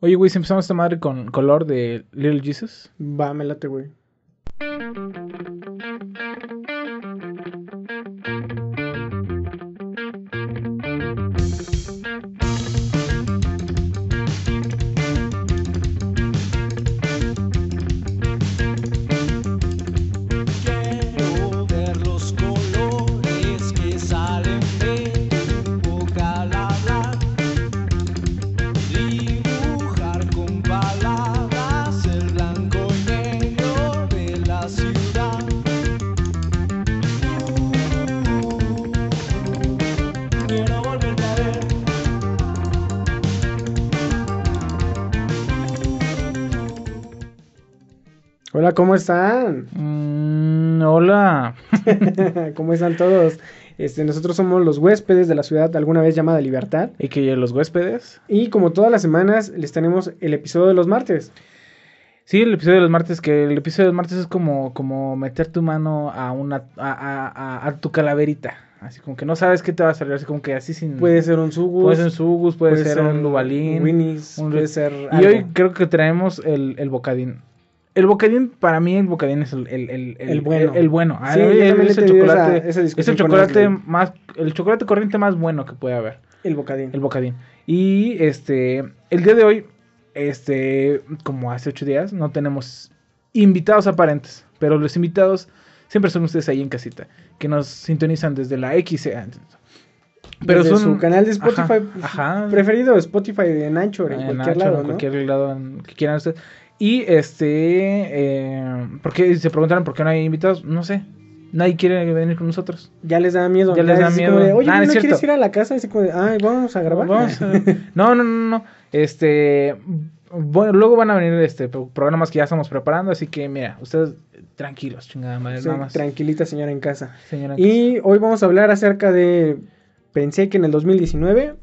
Oye, güey, si empezamos esta madre con color de Little Jesus. Va, me late, güey. Hola, ¿cómo están? Mm, hola. ¿Cómo están todos? Este, nosotros somos los huéspedes de la ciudad alguna vez llamada Libertad. Y que los huéspedes. Y como todas las semanas, les tenemos el episodio de los martes. Sí, el episodio de los martes, que el episodio de los martes es como, como meter tu mano a una a, a- a- a tu calaverita. Así como que no sabes qué te va a salir, así como que así sin... Puede ser un Sugus. puede ser un Sugus, puede, ser, un Dubalín. Winnie's, un- puede ser Y algo. hoy creo que traemos el, el bocadín. El bocadín, para mí el bocadín es el, el, el, El bueno. El, bueno. Sí, es el esa- chocolate, esa es el chocolate más, el chocolate corriente más bueno que puede haber. El bocadín. El bocadín. Y este, el día de hoy, este, como hace ocho días, no tenemos invitados aparentes, pero los invitados siempre son ustedes ahí en casita, que nos sintonizan desde la X. eh, Pero Desde son su canal de Spotify Ajá, ajá. preferido, Spotify en Anchor, en, en cualquier Anchor, lado, en ¿no? cualquier lado en que quieran ustedes. Y este, eh, ¿por qué se preguntaron por qué no hay invitados? No sé. Nadie quiere venir con nosotros. Ya les da miedo. Ya les es da miedo. de, Oye, Ah, ¿no es quieres ir a la casa? Así como de, ay, vamos a grabar. Vamos a- No, no, no, no. Este, bueno, luego van a venir este pro- programas que ya estamos preparando, así que mira, ustedes tranquilos, chingada madre, Sí, nada más. tranquilita señora en casa. Señora. Y hoy vamos a hablar acerca de. Pensé que en el 2019.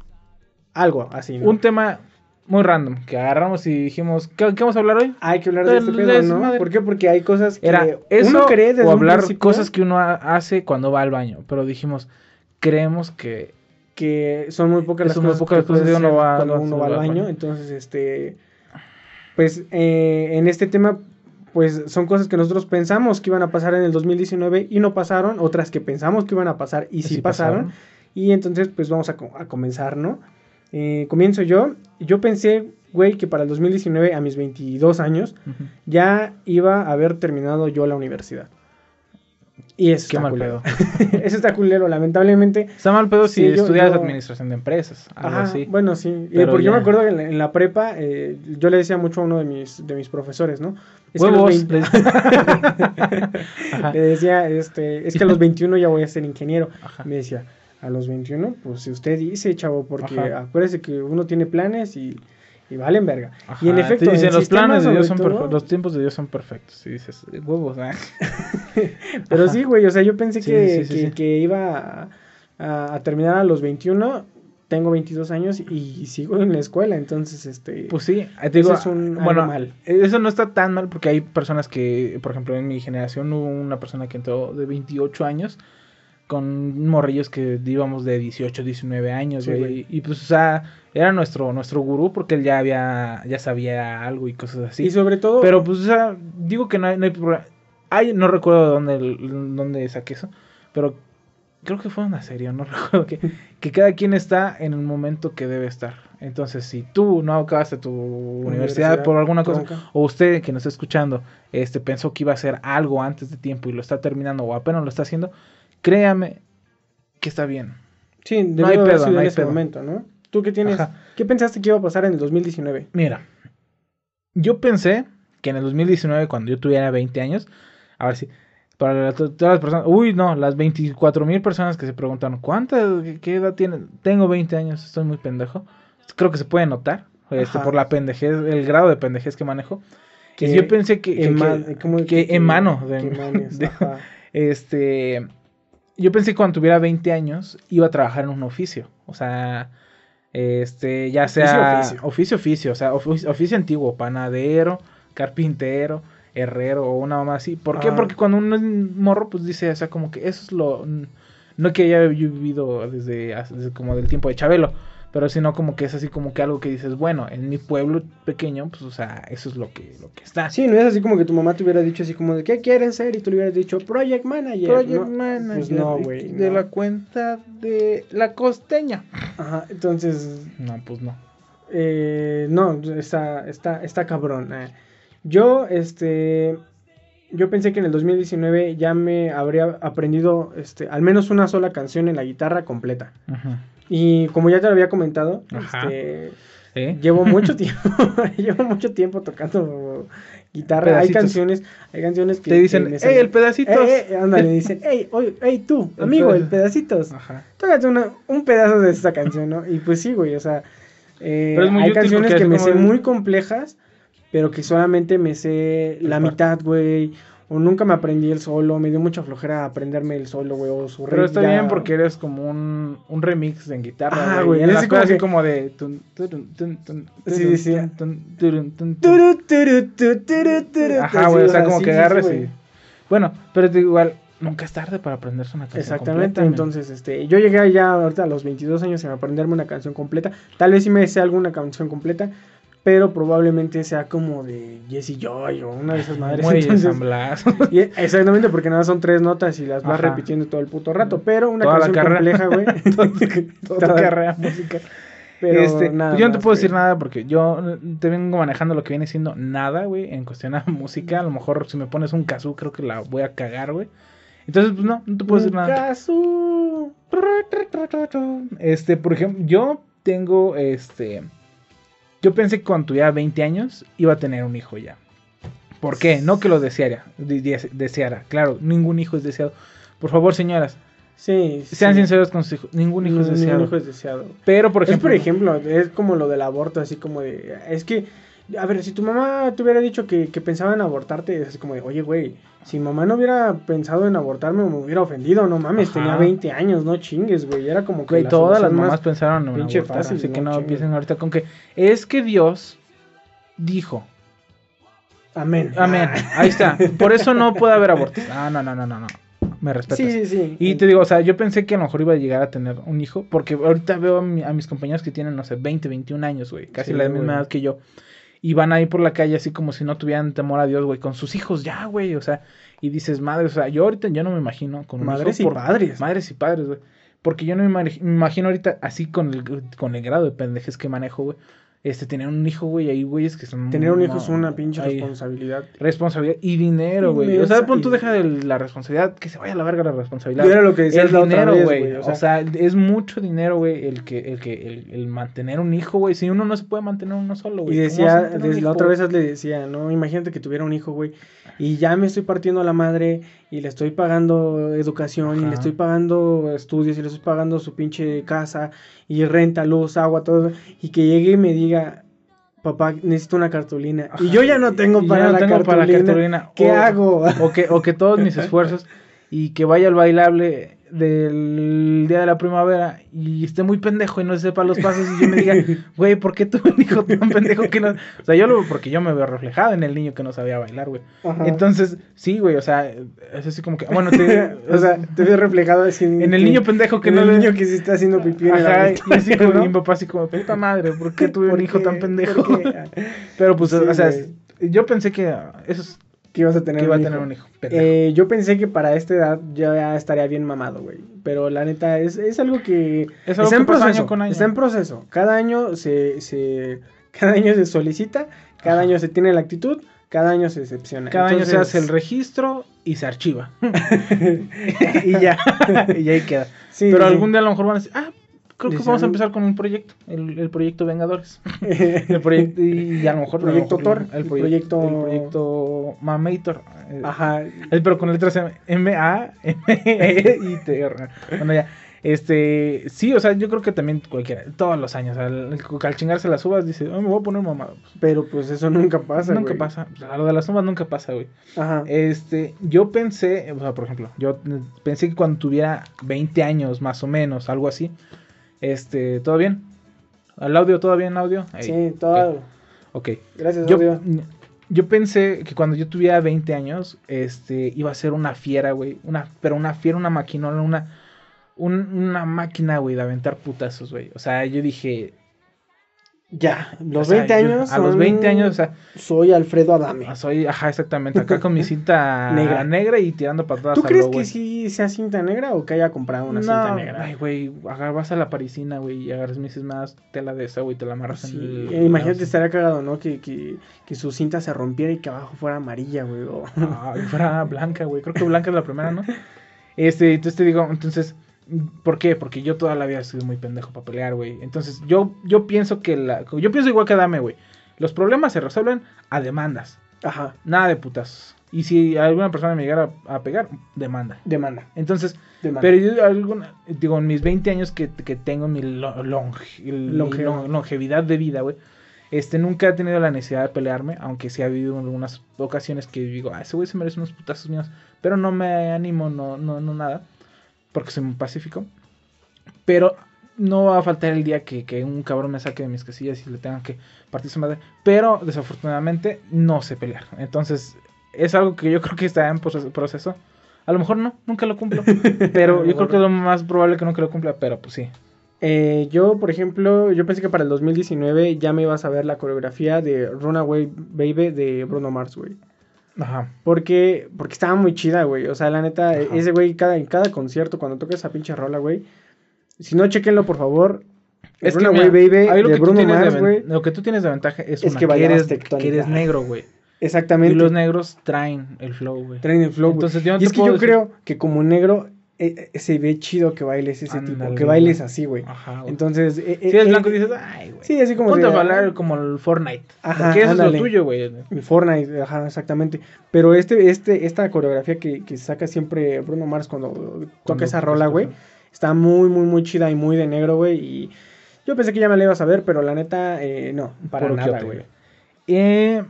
Algo así, ¿no? un tema muy random que agarramos y dijimos, ¿qué, qué vamos a hablar hoy? Hay que hablar de este pedo, ¿no? desmadre. ¿Por qué? Porque hay cosas que Era eso uno cree desde o hablar cosas que uno ha- hace cuando va al baño, pero dijimos, creemos que que son muy pocas las Son muy cosas pocas que cosas que uno va- cuando no, uno va al baño. Entonces, este. Pues eh, en este tema. Pues son cosas que nosotros pensamos que iban a pasar en el 2019 y no pasaron, otras que pensamos que iban a pasar y sí, sí pasaron. Y entonces, pues vamos a, a comenzar, ¿no? Eh, comienzo yo. Yo pensé, güey, que para el 2019, a mis 22 años, ya iba a haber terminado yo la universidad. Y eso Qué está mal culero. pedo. eso está culero, lamentablemente. Está mal pedo si Sí, estudias yo- administración de empresas, algo Ajá, así. bueno, sí. Pero porque yo me acuerdo que en la, en la prepa, eh, yo le decía mucho a uno de mis, de mis profesores, ¿no? Es que los Huevos. 20 Ajá. le decía, este, es que a los 21 ya voy a ser ingeniero. Ajá. Me decía, a los 21, pues si usted dice, chavo, porque Ajá. acuérdese que uno tiene planes y, y valen verga. Ajá, Y en efecto, dicen, los planes de Dios son todo- los tiempos de Dios son perfectos. Y dices, huevos, ah. Pero Ajá. sí, güey, o sea, yo pensé Sí, que, sí, sí, que, iba a, terminar a los 21. Tengo 22 años y sigo en la escuela, entonces, este... Pues sí, eh, te digo, Eso es un- algo bueno, mal. eso no está tan mal porque hay personas que, por ejemplo, en mi generación hubo una persona que entró de 28 años con morrillos que íbamos de 18, 19 años, Sí, güey, güey. y pues, o sea, era nuestro nuestro gurú porque él ya había, ya sabía algo y cosas así. Y sobre todo... Pero pues, o sea, digo que no hay, no hay problema. Hay, no recuerdo dónde, dónde saqué eso, pero creo que fue una serie, no recuerdo que, que cada quien está en el momento que debe estar. Entonces, si tú no acabaste tu universidad, Universidad, por alguna cosa, o usted que nos está escuchando, este pensó que iba a hacer algo antes de tiempo y lo está terminando o apenas lo está haciendo, créame que está bien. Sí, No hay pedo, no hay en ese pedo. momento, ¿no? ¿Tú qué tienes? Ajá. ¿Qué pensaste que iba a pasar en el 2019? Mira, yo pensé que en el 2019, cuando yo tuviera 20 años, a ver si, para todas las personas, uy, no, las 24 mil personas que se preguntaron, ¿cuánta, qué- qué edad tienen? Tengo 20 años, estoy muy pendejo. Creo que se puede notar, este, por la pendejez, el grado de pendejez que manejo. Que yo pensé que, que, que- ¿cómo- que emano de- de- este, yo pensé que cuando tuviera 20 años iba a trabajar en un oficio, o sea, este, ya Oficio, sea oficio. oficio, oficio, o sea, oficio, oficio antiguo, panadero, carpintero, herrero o una mamá así. ¿Por qué? Ah. Porque cuando uno es morro, pues dice, o sea, como que eso es lo, no que haya vivido desde, desde como del tiempo de Chabelo, Pero si no, como que es así como que algo que dices, bueno, en mi pueblo pequeño, pues, o sea, eso es lo que, lo que está. Sí, no es así como que tu mamá te hubiera dicho así como de ¿qué quieres ser? Y tú le hubieras dicho Project Manager. Project ¿no? Manager Pues no, güey. de no. la cuenta de la costeña. Ajá, entonces, No, pues no. eh, no, está, está, está cabrón. eh. Yo, este, yo pensé que en el 2019 ya me habría aprendido, este, al menos una sola canción en la guitarra completa. Ajá. Y como ya te lo había comentado, este, ¿Eh? llevo mucho tiempo, llevo mucho tiempo tocando guitarra. Hay canciones, hay canciones que Te dicen, que ¡Ey, el pedacitos! Eh, eh, ándale, dicen, hey, oye, hey, tú, amigo, el pedacitos. Ajá. Tócate una- un pedazo de esta canción, ¿no? Y pues sí, güey, o sea, eh, Pero es muy hay canciones que me sé de- muy complejas, pero que solamente me sé la mitad, güey. O nunca me aprendí el solo, me dio mucha flojera aprenderme el solo, güey, o su Pero está ya- bien porque eres como un, un remix en guitarra. Ah, güey. Y en así como así que- como de. Sí, sí. turu, Ajá, güey, o sea, como sí, que sí, sí, agarres y... Bueno, pero te digo, igual, nunca es tarde para aprenderse una canción Exactamente, completa, entonces este, yo llegué ya ahorita a los 22 años a aprenderme una canción completa. Tal vez sí me sé alguna canción completa, pero probablemente sea como de Jesse Joy o una de esas madres. Muelle, entonces- San Blas. y- exactamente, porque nada son tres notas y las vas Ajá. repitiendo todo el puto rato, pero una Toda canción compleja, güey. Toda tu carrera musical. Pero Este, nada pues yo no te puedo güey. decir nada porque yo te vengo manejando lo que viene siendo nada, güey, en cuestión a música. A lo mejor si me pones un kazoo creo que la voy a cagar, güey. Entonces, pues no, no te puedo decir nada. Casu. Este, por ejemplo, yo tengo, este, yo pensé que cuando tuviera 20 años iba a tener un hijo ya. ¿Por qué? No que lo deseara, de- de- deseara. Claro, ningún hijo es deseado. Por favor, señoras, Sí, sean sí. sinceros con sus hijos. Ningún hijo es Ningún deseado. hijo es deseado. Pero, por es ejemplo, por ejemplo, es como lo del aborto, así como de, es que, a ver, si tu mamá te hubiera dicho que, que pensaba en abortarte, es como de, oye, güey, si mamá no hubiera pensado en abortarme, me hubiera ofendido, no mames, Ajá. tenía 20 años, no chingues, güey, era como que güey, todas las mamás pensaron en pinche abortar, fácil, así que no chingues. empiecen ahorita con que es que Dios dijo. Amén. Amén. Ahí está. Por eso no puede haber abortos. Ah, no, no, no, no, no. Me respetas. Sí, sí, sí. Y te digo, o sea, yo pensé que a lo mejor iba a llegar a tener un hijo, porque ahorita veo a, mi- a mis compañeros que tienen, no sé, 20, 21 años, güey, casi Sí, la misma edad que yo, y van ahí por la calle así como si no tuvieran temor a Dios, güey, con sus hijos ya, güey, o sea, y dices, madre, o sea, yo ahorita yo no me imagino con Madres y padres. Madres y padres, güey, porque yo no me imagino ahorita así con el, con el grado de pendejes que manejo, güey, este, tener un hijo, güey, ahí, güeyes que son... Tener un hijo no, es una pinche responsabilidad. Responsabilidad y dinero, güey. O sea, pon tú deja de la responsabilidad, que se vaya a la verga la responsabilidad. Era lo que decías el la dinero, güey. O, o sea, es mucho dinero, güey, el que, el que, el, el mantener un hijo, güey. Si uno no se puede mantener uno solo, güey. Y ¿cómo decía, desde la otra vez le decía, no, imagínate que tuviera un hijo, güey, y ya me estoy partiendo a la madre y le estoy pagando educación y le estoy pagando estudios y le estoy pagando su pinche casa y renta, luz, agua, todo, y que llegue y me diga, papá, necesito una cartulina. Ajá. Y yo ya no tengo para, ya no la, tengo cartulina. para la cartulina. ¿Qué O- hago? O que, o que todos mis esfuerzos y que vaya al bailable del día de la primavera y esté muy pendejo y no sepa los pasos y yo me diga, güey, ¿por qué tuve un hijo tan pendejo que no? O sea, yo lo porque yo me veo reflejado en el niño que no sabía bailar, güey. Entonces, sí, güey, o sea, es así como que, bueno, te, o sea, te ves reflejado así en el niño pendejo que en no el niño que se está haciendo pipí en Ajá, y así como ¿no? mi papá así como, puta madre, ¿por qué tuve ¿Por un hijo qué? tan pendejo? Pero pues, Sí, o sea, güey. yo pensé que eso es que ibas a tener que iba a un tener hijo. un hijo. Eh, yo pensé que para esta edad ya estaría bien mamado, güey. Pero la neta, es, es algo que Es algo está que en proceso. año con año. Está en proceso. Cada año se, se, cada año se solicita, cada Ajá. año se tiene la actitud, cada año se excepciona. Cada año se hace el registro y se archiva. y ya, y ahí queda. sí, Pero sí. algún día a lo mejor van a decir, ah, creo que vamos a empezar con un proyecto, el, el proyecto Vengadores. El proyecto, y a lo mejor... Proyecto Thor, El el proyecto... El proyecto Mamator. eh, Ajá. Pero con letras M, A, M, E, I, T, R. Bueno, ya. Este, sí, o sea, yo creo que también cualquiera, todos los años, al, al chingarse las uvas, dice, "Ay, me voy a poner mamado. Pero pues eso nunca pasa, nunca pasa. O sea, lo de las uvas nunca pasa, güey. Ajá. Este, yo pensé, o sea, por ejemplo, yo pensé que cuando tuviera 20 años más o menos, algo así, este, ¿todo bien? ¿Al audio todo bien, audio? Ahí. sí, todo. Ok. Gracias, Yo, audio. yo pensé que cuando yo tuviera 20 años, este, iba a ser una fiera, güey, una, pero una fiera, una maquinona, una, un- una máquina, güey, de aventar putazos, güey. O sea, yo dije... Ya, los o sea, 20 yo- años. A los son- 20 años, o sea, Soy Alfredo Adame. soy, ajá, exactamente, acá con mi cinta Negra. negra. y tirando patadas ¿Tú a crees lo, que sí sea cinta negra o que haya comprado una no, cinta negra? Ay, güey, vas a la parisina, güey, y agarras me dices más tela de esa, güey, te la amarras Sí, en el... eh, imagínate, estaría cagado, ¿no? Que, que, que su cinta se rompiera y que abajo fuera amarilla, güey. o- Ay, fuera blanca, güey. Creo que blanca es la primera, ¿no? Este, entonces te digo, entonces, ¿por qué? Porque yo toda la vida he sido muy pendejo para pelear, güey. Entonces, yo, yo pienso que la. Yo pienso igual que Dame, güey. Los problemas se resuelven a demandas. Ajá, Nada de putas. Y si alguna persona me llegara a, a pegar, demanda. demanda. Entonces, demanda. pero yo alguna, digo, en mis 20 años que, que tengo mi longe- longevidad de vida, güey. Este, nunca he tenido la necesidad de pelearme, aunque sí ha habido algunas ocasiones que digo, ah, ese güey se merece unos putazos míos, pero no me animo, no, no, no nada, porque soy muy pacífico. Pero no va a faltar el día que, que un cabrón me saque de mis casillas y le tengan que partir su madre. Pero desafortunadamente no sé pelear. Entonces es algo que yo creo que está en proces- proceso. A lo mejor no, nunca lo cumplo. Pero yo creo que es lo más probable que nunca lo cumpla. Pero pues sí. Eh, yo, por ejemplo, yo pensé que para el 2019 ya me ibas a ver la coreografía de Runaway Baby de Bruno Mars, güey. Ajá. Porque, porque estaba muy chida, güey. O sea, la neta, Ajá. ese güey, cada, en cada concierto, cuando toca esa pinche rola, güey. Si no, chequenlo, por favor. Es que Runaway mira, Baby lo de que tú Bruno de Mars, güey. Lo que tú tienes de ventaja es, Es una, que que, eres, que eres negro, güey. Exactamente. Y los negros traen el flow, güey. Traen el flow, güey. Entonces yo no y es que yo decir- creo que como negro eh, eh, se ve chido que bailes ese tipo, Ándale, que bailes así, güey. Ajá, güey. Entonces, eh, si eh, eres blanco dices, ay, güey. Sí, así como Ponte a bailar como el Fortnite. Ajá, porque eso es lo tuyo, güey. el Fortnite, ajá, exactamente. Pero este, este, esta coreografía que, que saca siempre Bruno Mars cuando toca esa rola, güey, está muy, muy, muy chida y muy de negro, güey. Y yo pensé que ya me la ibas a ver, pero la neta, eh, no, para Puro nada, güey. Eh,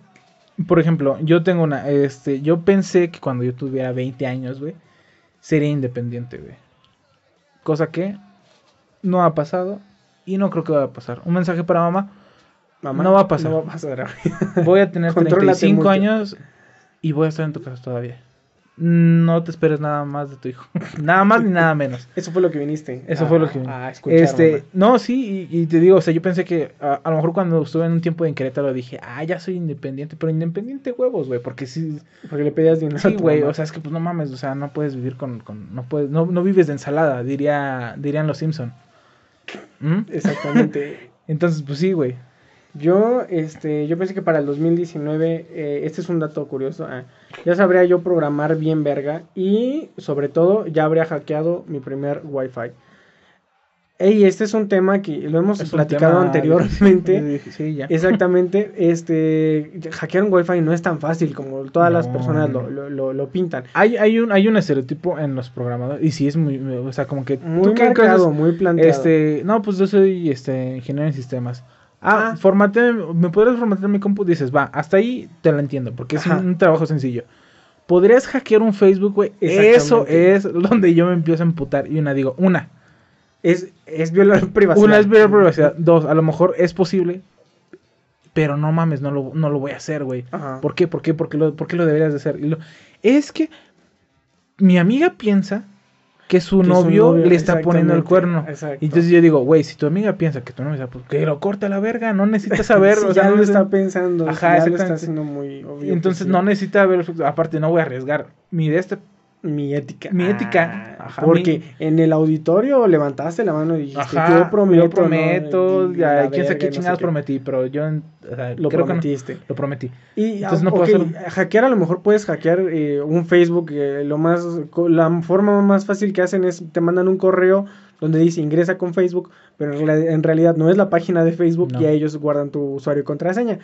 por ejemplo, yo tengo una, este, yo pensé que cuando yo tuviera 20 años, güey, sería independiente, güey. Cosa que no ha pasado y no creo que vaya a pasar. Un mensaje para mamá, Mamá, No va a pasar. No va a pasar, voy a tener Contrólate 35 mucho. años y voy a estar en tu casa todavía. No te esperes nada más de tu hijo. nada más ni nada menos. Eso fue lo que viniste. Eso a- fue lo que A escuchar, Este, mamá. no, sí, y, y te digo, o sea, yo pensé que a, a lo mejor cuando estuve en un tiempo en Querétaro dije, ah, ya soy independiente, pero independiente huevos, güey, porque sí, Porque le pedías dinero. sí, güey, o sea, es que pues no mames, o sea, no puedes vivir con, con no puedes, no, no vives de ensalada, diría, dirían los Simpson. ¿Mm? Exactamente. Entonces, pues sí, güey. Yo, este, yo pensé que para el 2019, eh, este es un dato curioso, ah, ya sabría yo programar bien verga y sobre todo ya habría hackeado mi primer Wi-Fi. Ey, este es un tema que lo hemos Es platicado anteriormente. Sí, ya. Exactamente, este, hackear un Wi-Fi no es tan fácil como todas las personas lo, lo, lo- lo pintan. Hay, hay un, hay un estereotipo en los programadores, y sí es muy, o sea, como que Muy ¿tú qué marcado, cosas- muy planteado. Este, no, pues yo soy este ingeniero en sistemas. Ah, Ah. formate, ¿me podrías formatear mi compu? Dices, va, hasta ahí te lo entiendo, porque es un, un trabajo sencillo. ¿Podrías hackear un Facebook, güey? Eso es donde yo me empiezo a emputar. Y una digo, una, es, es violar privacidad. una es violar privacidad. Dos, a lo mejor es posible, pero no mames, no lo, no lo voy a hacer, güey. ¿Por qué? ¿Por qué? ¿Por qué lo, por qué lo deberías de hacer? Y lo- es que mi amiga piensa que su Que su novio, le está poniendo el cuerno. exacto. Y entonces yo digo, güey, si tu amiga piensa que tu novio está, pues que lo corte a la verga, no necesitas saber. Sí, o sea, ya no lo está pensando, Ajá, ya lo está haciendo muy obvio. Entonces pues, no necesita ver, aparte no voy a arriesgar mi de este. Mi ética. Mi ética, Ah, ajá, porque mi- en el auditorio levantaste la mano y dijiste, Ajá, yo prometo. yo prometo, ¿no? Ya, quién sabe qué no sé chingados qué. prometí, pero yo o sea, Lo creo que no, prometiste. lo prometí. Y Entonces ah, no puedo ok, hackear a lo mejor puedes hackear eh, un Facebook, eh, lo más la forma más fácil que hacen es te mandan un correo donde dice ingresa con Facebook, pero en, reali- en realidad no es la página de Facebook No. y a ellos guardan tu usuario y contraseña.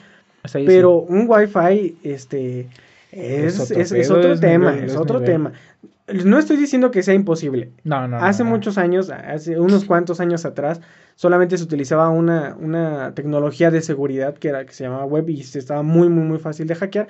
Ahí Pero un Wi-Fi, este, es, Es otro es- es pedo, otro es tema, nivel, es otro nivel. tema. No estoy diciendo que sea imposible. No, no, Hace no. muchos años, hace unos cuantos años atrás, solamente se utilizaba una, una tecnología de seguridad que era que se llamaba web y se estaba muy muy muy fácil de hackear.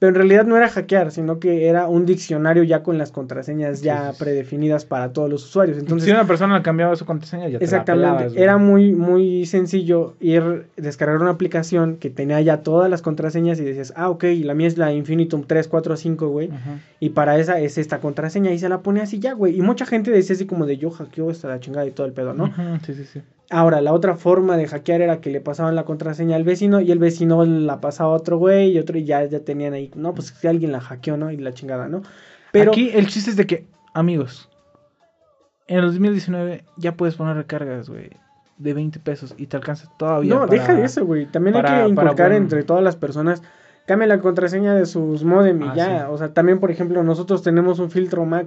Pero en realidad no era hackear, sino que era un diccionario ya con las contraseñas ya Sí, sí, sí. predefinidas para todos los usuarios. Entonces, si una persona cambiaba su contraseña, ya te la Exactamente. pelabas, güey. Era muy, muy sencillo ir, descargar una aplicación que tenía ya todas las contraseñas y decías, ah, ok, la mía es la Infinitum 345, güey. Ajá. Y para esa es esta contraseña y se la pone así ya, güey. Y mucha gente decía así como de yo hackeo esta la chingada y todo el pedo, ¿no? Sí, sí, sí. Ahora, la otra forma de hackear era que le pasaban la contraseña al vecino y el vecino la pasaba a otro güey y otro y ya, ya tenían ahí, no, pues si alguien la hackeó, ¿no? Y la chingada, ¿no? Pero Aquí el chiste es de que, amigos, en el 2019 ya puedes poner recargas, güey, de 20 pesos y te alcanza todavía. No, para- deja de eso, güey. También para- hay que inculcar buen- entre todas las personas. Cambia la contraseña de sus modem y Ah, ya. sí. O sea, también, por ejemplo, nosotros tenemos un filtro Mac.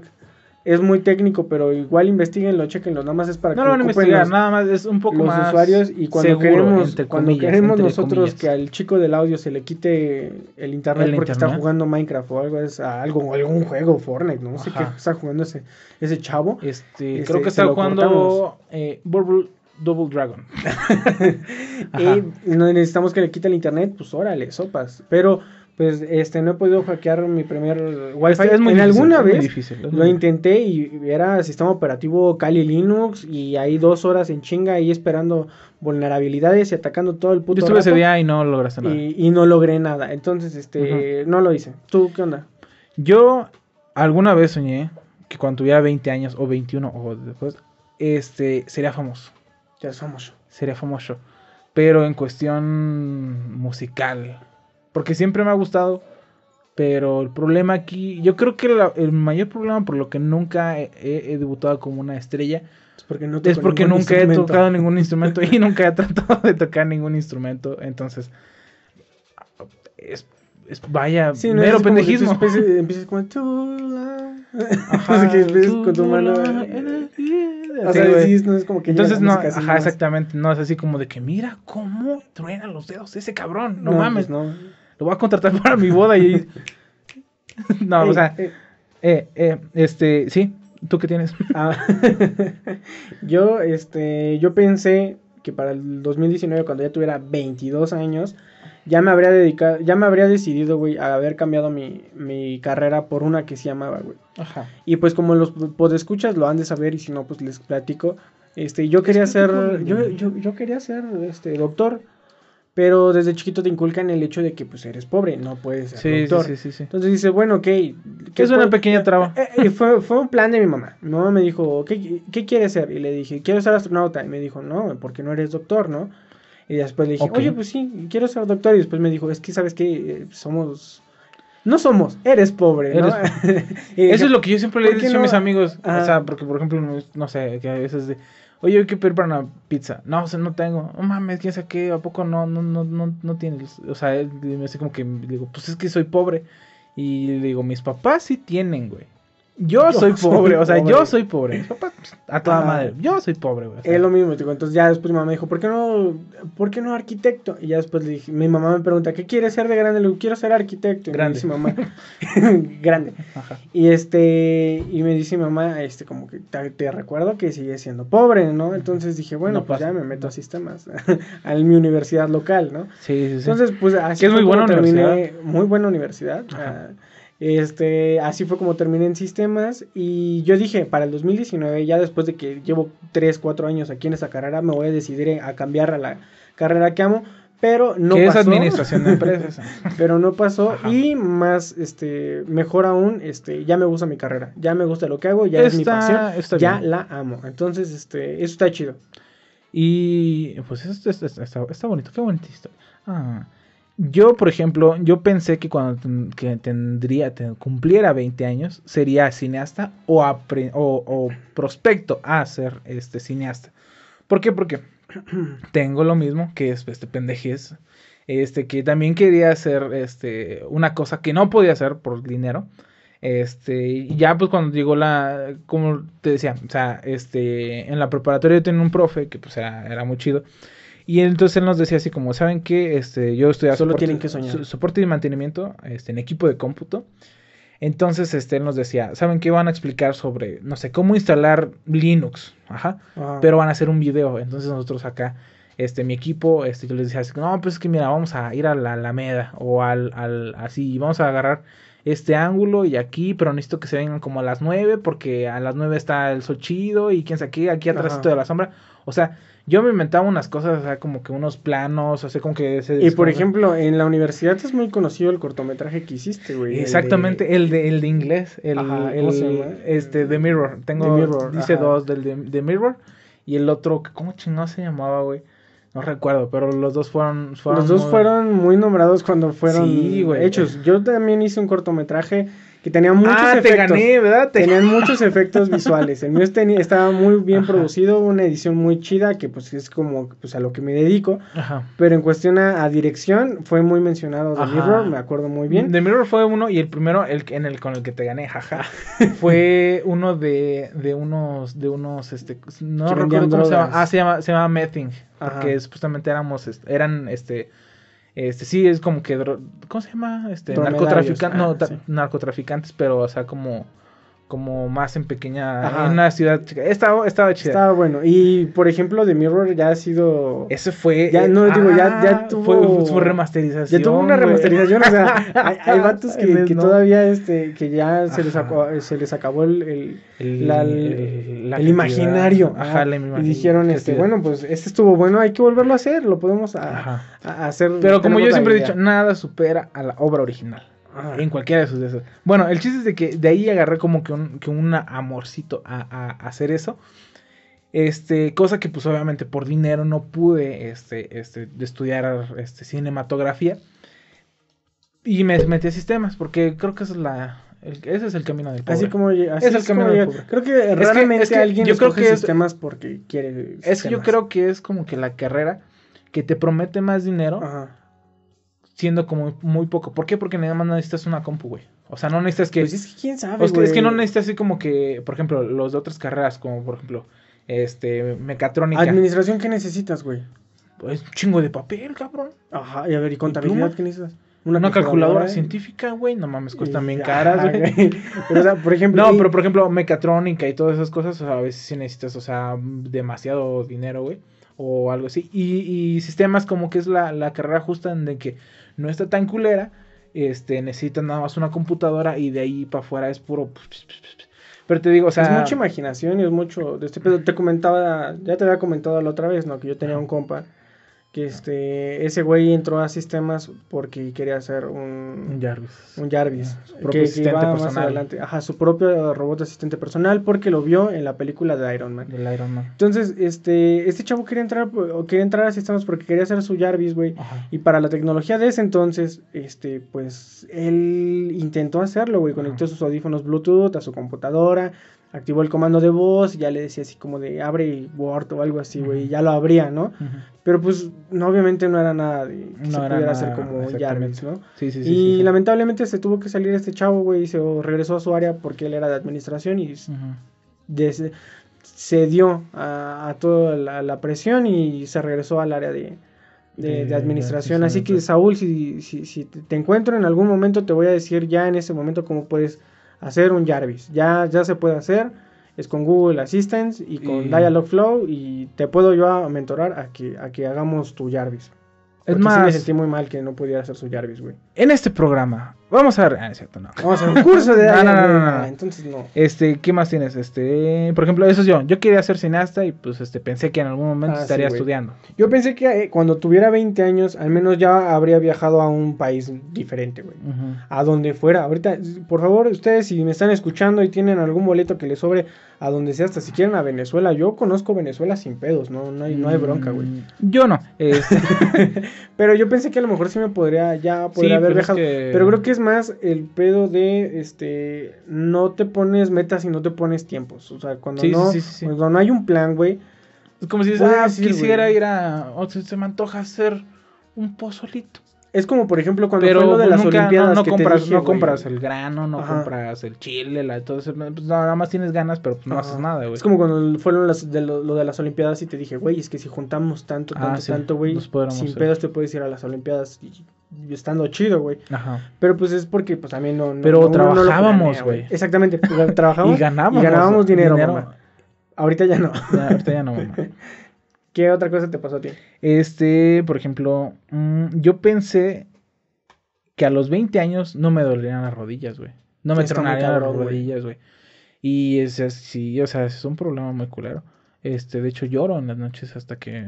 Es muy técnico, pero igual investiguenlo, chequenlo. Nada más es para No que lo ocupen investigar, los, nada más, es un poco los más. usuarios. Y cuando seguro, queremos, entre cuando comillas, queremos entre nosotros comillas. que al chico del audio se le quite el internet El porque está jugando Minecraft o algo, es algo, algún juego, Fortnite, no sé qué está jugando ese, ese chavo. Este, Este, creo que se está jugando eh, Bubble Double Dragon. Y no necesitamos que le quite el internet, pues órale, sopas. Pero pues este no he podido hackear mi primer wifi. Es muy en difícil, alguna es muy vez difícil, lo difícil. intenté y era sistema operativo Kali Linux y ahí dos horas en chinga ahí esperando vulnerabilidades y atacando todo el puto Yo estuve ese día y no lograste nada. y, y no logré nada. Entonces, este, no lo hice. ¿Tú qué onda? Yo alguna vez soñé que cuando tuviera 20 años o 21 o después, este, sería famoso. Ya somos. Sería famoso. Pero en cuestión musical. Porque siempre me ha gustado. Pero el problema aquí, yo creo que la- el mayor problema por lo que nunca he, he- he debutado como una estrella Es porque no es toco porque ningún nunca he tocado ningún instrumento y nunca he tratado de tocar ningún instrumento. Entonces, es, es- vaya, Sí, no mero es que pendejismo. especies- empiezas la- Ajá, tú con tu mano. la- O sea, güey. sí, no es como que Entonces, no, ajá, exactamente. No es así como de que, mira cómo truena los dedos ese cabrón. No, No, mames, pues no. Lo voy a contratar para mi boda y. no, o sea, ey. eh, eh, este, sí, ¿tú qué tienes? Ah, yo, este, yo pensé que para el 2019, cuando ya tuviera 22 años, ya me habría dedicado, ya me habría decidido, güey, a haber cambiado mi, mi carrera por una que se llamaba, güey. Ajá. Y pues como los podescuchas lo han de saber y si no, pues les platico. Este, yo quería ser, yo, yo, yo quería ser, este, doctor, pero desde chiquito te inculcan el hecho de que, pues, eres pobre, no puedes ser Sí, sí, doctor. sí, sí, sí. Entonces dice, bueno, ok. ¿qué Es una pequeña traba. Eh, eh, fue, fue un plan de mi mamá. Mi mamá me dijo, ¿qué, qué quieres ser? Y le dije, quiero ser astronauta. Y me dijo, no, porque no eres doctor, ¿no? Y después le dije, Ok. oye, pues sí, quiero ser doctor. Y después me dijo, es que, ¿sabes qué? Somos... No somos, eres pobre, ¿no? Dije, Eso es lo que yo siempre le he ¿por qué dicho a no? mis amigos. Ajá. O sea, porque por ejemplo, no sé, que a veces de, oye, hay que pedir para una pizza. No, o sea, no tengo. No mames, quién sabe qué, ¿a poco no, no, no, no, no tienes? O sea, él me hace como que, digo, pues es que soy pobre. Y le digo, mis papás sí tienen, güey. Yo, Yo soy pobre, o sea, yo soy pobre. Pues, a toda madre. Yo soy pobre, güey. o sea. Es lo mismo, digo, entonces ya después mi mamá me dijo, ¿por qué no, ¿por qué no arquitecto? Y ya después le dije, mi mamá me pregunta, ¿qué quieres ser de grande? Le digo, quiero ser arquitecto. Y Grande. me dice mamá, grande. Ajá. Y este, y me dice mi mamá, este, como que te, te recuerdo que sigue siendo pobre, ¿no? Entonces dije, bueno, No pues ya me meto a sistemas, a mi universidad local, ¿no? Sí, sí, sí. Entonces, pues así es muy buena terminé, muy buena universidad. Ajá. ah, este, así fue como terminé en sistemas y yo dije, para el 2019, ya después de que llevo 3, 4 años aquí en esa carrera, me voy a decidir a cambiar a la carrera que amo, pero no es pasó. administración de empresas. pero no pasó Ajá. y más este mejor aún este ya me gusta mi carrera ya me gusta lo que hago ya es mi Está- pasión está ya bien. la amo entonces este eso está chido Y pues esto está, está- está bonito, qué bonita historia. Ah, yo, por ejemplo, yo pensé que cuando ten- que tendría, te- cumpliera 20 años, sería cineasta o, apre- o, o prospecto a ser este cineasta. ¿Por qué? Porque tengo lo mismo que es este pendejez. Este, que también quería hacer este, una cosa que no podía hacer por dinero. Este, y ya pues cuando llegó la, como te decía, o sea, este, en la preparatoria yo tenía un profe que pues era, era muy chido. Y entonces él nos decía así como, ¿saben qué? Este, yo estoy Solo soporte- tienen que soñar. so- soporte y mantenimiento este, en equipo de cómputo. Entonces, este, él nos decía, ¿saben qué? Van a explicar sobre, no sé, cómo instalar Linux. Ajá Ajá. pero van a hacer un video. Entonces nosotros acá, este, mi equipo, este, yo les decía, así, no, pues es que mira, vamos a ir a la Alameda o al, al, así, vamos a agarrar este ángulo y aquí, pero necesito que se vengan como a las 9 porque a las 9 está el sol chido y quién sabe qué, aquí atrás de la sombra. O sea, yo me inventaba unas cosas, o sea, como que unos planos, o sea, como que... Se Y por ejemplo, en la universidad es muy conocido el cortometraje que hiciste, güey. el de- Exactamente, el de, el de inglés, el, Ajá, ¿cómo el- se llama? este, The Mirror. Tengo, The Mirror, dice ajá. dos del de, The Mirror y el otro, ¿cómo chingado se llamaba, güey? No recuerdo, pero los dos fueron... fueron Los dos muy- fueron muy nombrados cuando fueron Sí, hechos. Yo también hice un cortometraje que tenía muchos Ah, efectos. te gané, ¿verdad? Te- Tenían muchos efectos visuales. El mío tenía- estaba muy bien Ajá. producido, una edición muy chida, que pues es como pues, a lo que me dedico. Ajá. Pero en cuestión a, a dirección, fue muy mencionado The Ajá. Mirror, me acuerdo muy bien. The Mirror fue uno y el primero, el en el con el que te gané, jaja, fue uno de, de unos, de unos, este, no recuerdo cómo se llama, ah, se llama, se llama Mething, porque supuestamente éramos, este, eran, este, este, sí, es como que, ¿cómo se llama? Este, narcotraficantes, no, ah, ta- sí. narcotraficantes, pero, o sea, como, como más en pequeña, Ajá. en una ciudad chica, estaba, estaba chida. Estaba bueno. Y por ejemplo, The Mirror ya ha sido. Ese fue, Ya, no, digo, ya- ya ah, tuvo- fue su remasterización, Ya tuvo una remasterización, o sea, hay, hay vatos que, que no. todavía este, que ya se les, acabó, se les acabó el, el, El- la- el- el la imaginario. Ajá, la y imaginación. dijeron, este, bueno, pues este estuvo bueno, hay que volverlo a hacer, lo podemos a, a- hacer. Pero como yo siempre he dicho, nada supera a la obra original. Ajá. En cualquiera de sus de esos. Bueno, el chiste es de que de ahí agarré como que un, que un amorcito a, a- a hacer eso. Este, cosa que pues obviamente por dinero no pude este, este, estudiar este, cinematografía. Y me metí a sistemas, porque creo que esa es la, el- ese es el camino del pobre. Así como así Es el es camino del pobre. Creo que que- raramente es que alguien yo creo que es- sistemas porque quiere Es que yo sistemas. creo que es como que la carrera que te promete más dinero Ajá. Siendo como muy poco. ¿Por qué? Porque nada más necesitas una compu, güey. O sea, no necesitas que... Pues es que quién sabe, O es, que, es que no necesitas así como que, por ejemplo, los de otras carreras, como por ejemplo, este, mecatrónica. Administración, ¿qué necesitas, güey? Es un chingo de papel, cabrón. Ajá, y a ver, ¿y contabilidad qué necesitas? Una, calculadora científica, güey. No mames, cuestan bien caras, güey. Pero, o sea, por ejemplo. No, y- pero por ejemplo, mecatrónica y todas esas cosas, o sea, a veces sí necesitas, o sea, demasiado dinero, güey. O algo así. Y, y sistemas como que es la, la carrera justa en de que no está tan culera. Este, necesitas nada más una computadora y de ahí para afuera es puro. Pero te digo, o sea. es mucha imaginación y es mucho de este pedo. Te comentaba, ya te había comentado la otra vez, ¿no? Que yo tenía un compa que este, ese güey entró a sistemas porque quería hacer un, Un Jarvis. un Jarvis. Su propio que asistente iba más personal. adelante. Ajá, su propio robot asistente personal porque lo vio en la película de Iron Man. Del Iron Man. Entonces, este, este chavo quería entrar, o quería entrar a sistemas porque quería hacer su Jarvis, güey. Ajá. Y para la tecnología de ese entonces, este, pues, él intentó hacerlo, güey. Conectó Ajá. sus audífonos Bluetooth a su computadora, activó el comando de voz y ya le decía así como de abre Word o algo así, güey. Ya lo abría, ¿no? Ujú. Pero pues, no, obviamente no era nada de que No se era pudiera nada, hacer como. Jarvis, ¿no? Sí, sí, sí. y sí, sí. lamentablemente se tuvo que salir este chavo, güey, y se regresó a su área porque él era de administración y Ujú. des- cedió a, a toda la, la presión y se regresó al área de, de- De- de de administración. Así que. Saúl, si, si, si te te encuentro en algún momento, te voy a decir ya en ese momento cómo puedes hacer un Jarvis. Ya, ya se puede hacer. Es con Google Assistance y con Y- Dialogflow y te puedo yo a mentorar a que, a que hagamos tu Jarvis. Es Porque sí me más, sentí muy mal que no pudiera hacer su Jarvis, güey. en este programa, vamos a ver. Ah, es cierto, no. Vamos a hacer un curso de No, no, no, no, no. Entonces no. Este, ¿qué más tienes? Este, por ejemplo, eso es yo. Yo quería ser cineasta y pues este pensé que en algún momento Ah, estaría estudiando. Yo pensé que eh, cuando tuviera 20 años, al menos ya habría viajado a un país diferente, güey. Ujú. A donde fuera. Ahorita, por favor, ustedes si me están escuchando y tienen algún boleto que les sobre a donde sea, hasta si quieren a Venezuela. Yo conozco Venezuela sin pedos, no, no, hay, no hay bronca, güey. Mm, Yo no. Pero yo pensé que a lo mejor sí me podría, ya podría haber es viajado. que- Pero creo que es más el pedo de, este, no te pones metas y no te pones tiempos. O sea, cuando Sí, no, sí, cuando no hay un plan, güey. es como si dices, ah, decir, quisiera ir a. O se, se me antoja hacer un pozolito. Es como, por ejemplo, cuando Pero fue lo de pues, las nunca, Olimpiadas no, no que compras, dije, no compras el grano, no Ajá. compras el chile, la, todo eso. Pues, nada más tienes ganas, pero pues, no Ajá. haces nada, güey. Es como cuando fueron las, de lo, lo de las Olimpiadas y te dije, güey, es que si juntamos tanto, Ah, tanto, sí, tanto, güey, sin hacer. pedos te puedes ir a las Olimpiadas y, y estando chido, güey. Ajá. Pero pues es porque pues también no... no- Pero lo trabajábamos, güey. Exactamente, pues, trabajamos Y ganábamos. y ganábamos dinero, mamá. Ahorita ya no. Ya, ahorita ya no, mamá. ¿Qué otra cosa te pasó a ti? Este, por ejemplo, mm, yo pensé que a los 20 años no me dolerían las rodillas, güey. No me Sí, tronarían las rodillas, güey. Y es así, o sea, es un problema muy culero. Este, de hecho, lloro en las noches hasta que.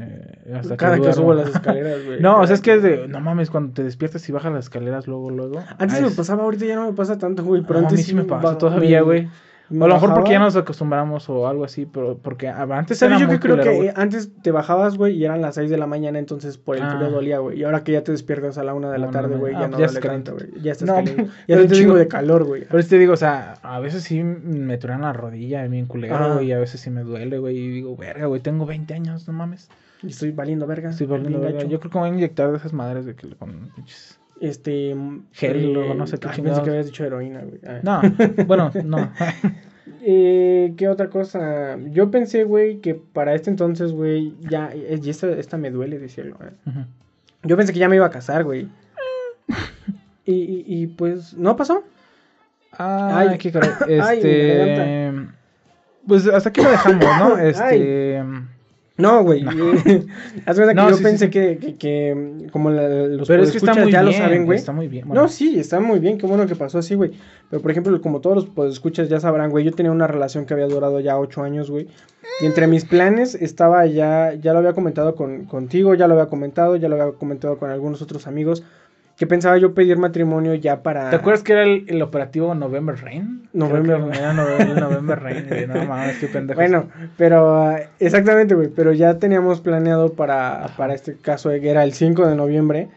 Hasta Cada que, duermo. subo las escaleras, güey. No, o sea, es que es que- de. No mames, cuando te despiertas y bajas las escaleras luego, luego. Antes ah, me es- pasaba, ahorita ya no me pasa tanto, güey. Pero no, a antes mí sí me ba- todavía, me- güey. O a lo mejor porque ya nos acostumbramos o algo así, pero porque ah, antes era Yo muy que creo culero, que güey. antes te bajabas, güey, y eran las 6 de la mañana, entonces por el Ah. frío dolía, güey. Y ahora que ya te despiertas a la 1 de la tarde, güey, ya Ah, no ya duele estás tanto, güey. Ya estás No, caliente. Ya te chingo digo- de calor, güey. Pero te digo, o sea, a veces sí me truenan la rodilla bien culero, Ajá. güey, y a veces sí me duele, güey, y digo, verga, güey, tengo 20 años, no mames. Y estoy valiendo verga. Estoy valiendo verga. Yo creo que me voy a inyectar de esas madres de que le con pinches- Este. Gel, luego no sé qué ay. Pensé que habías dicho heroína, güey. Ah. No, bueno, no. Eh, ¿Qué otra cosa? Yo pensé, güey, que para este entonces, güey, ya. eh, Y esta, esta me duele decirlo, eh. Ujú. Yo pensé que ya me iba a casar, güey. Y, y, y, pues, ¿no pasó? Ah, Ay. qué. Ay, Este. pues hasta aquí lo dejamos, ¿no? Este. No, güey. eh, Haz que No, yo sí, pensé sí. Que, que, que, como la- los Pero es que está muy ya bien. lo saben, güey. Está muy bien. bueno. No, sí, está muy bien, qué bueno que pasó así, güey. Pero, por ejemplo, como todos los podescuchas ya sabrán, güey, yo tenía una relación que había durado ya ocho años, güey. Y entre mis planes estaba ya, ya lo había comentado con, contigo, ya lo había comentado, ya lo había comentado con algunos otros amigos, que pensaba yo pedir matrimonio ya para... ¿Te acuerdas que era el, el operativo November Rain? November que Era Nove- el November Rain, güey. No mames, qué pendejo. Bueno, pero ah, exactamente, güey, pero ya teníamos planeado para, para este caso, que era el 5 de noviembre,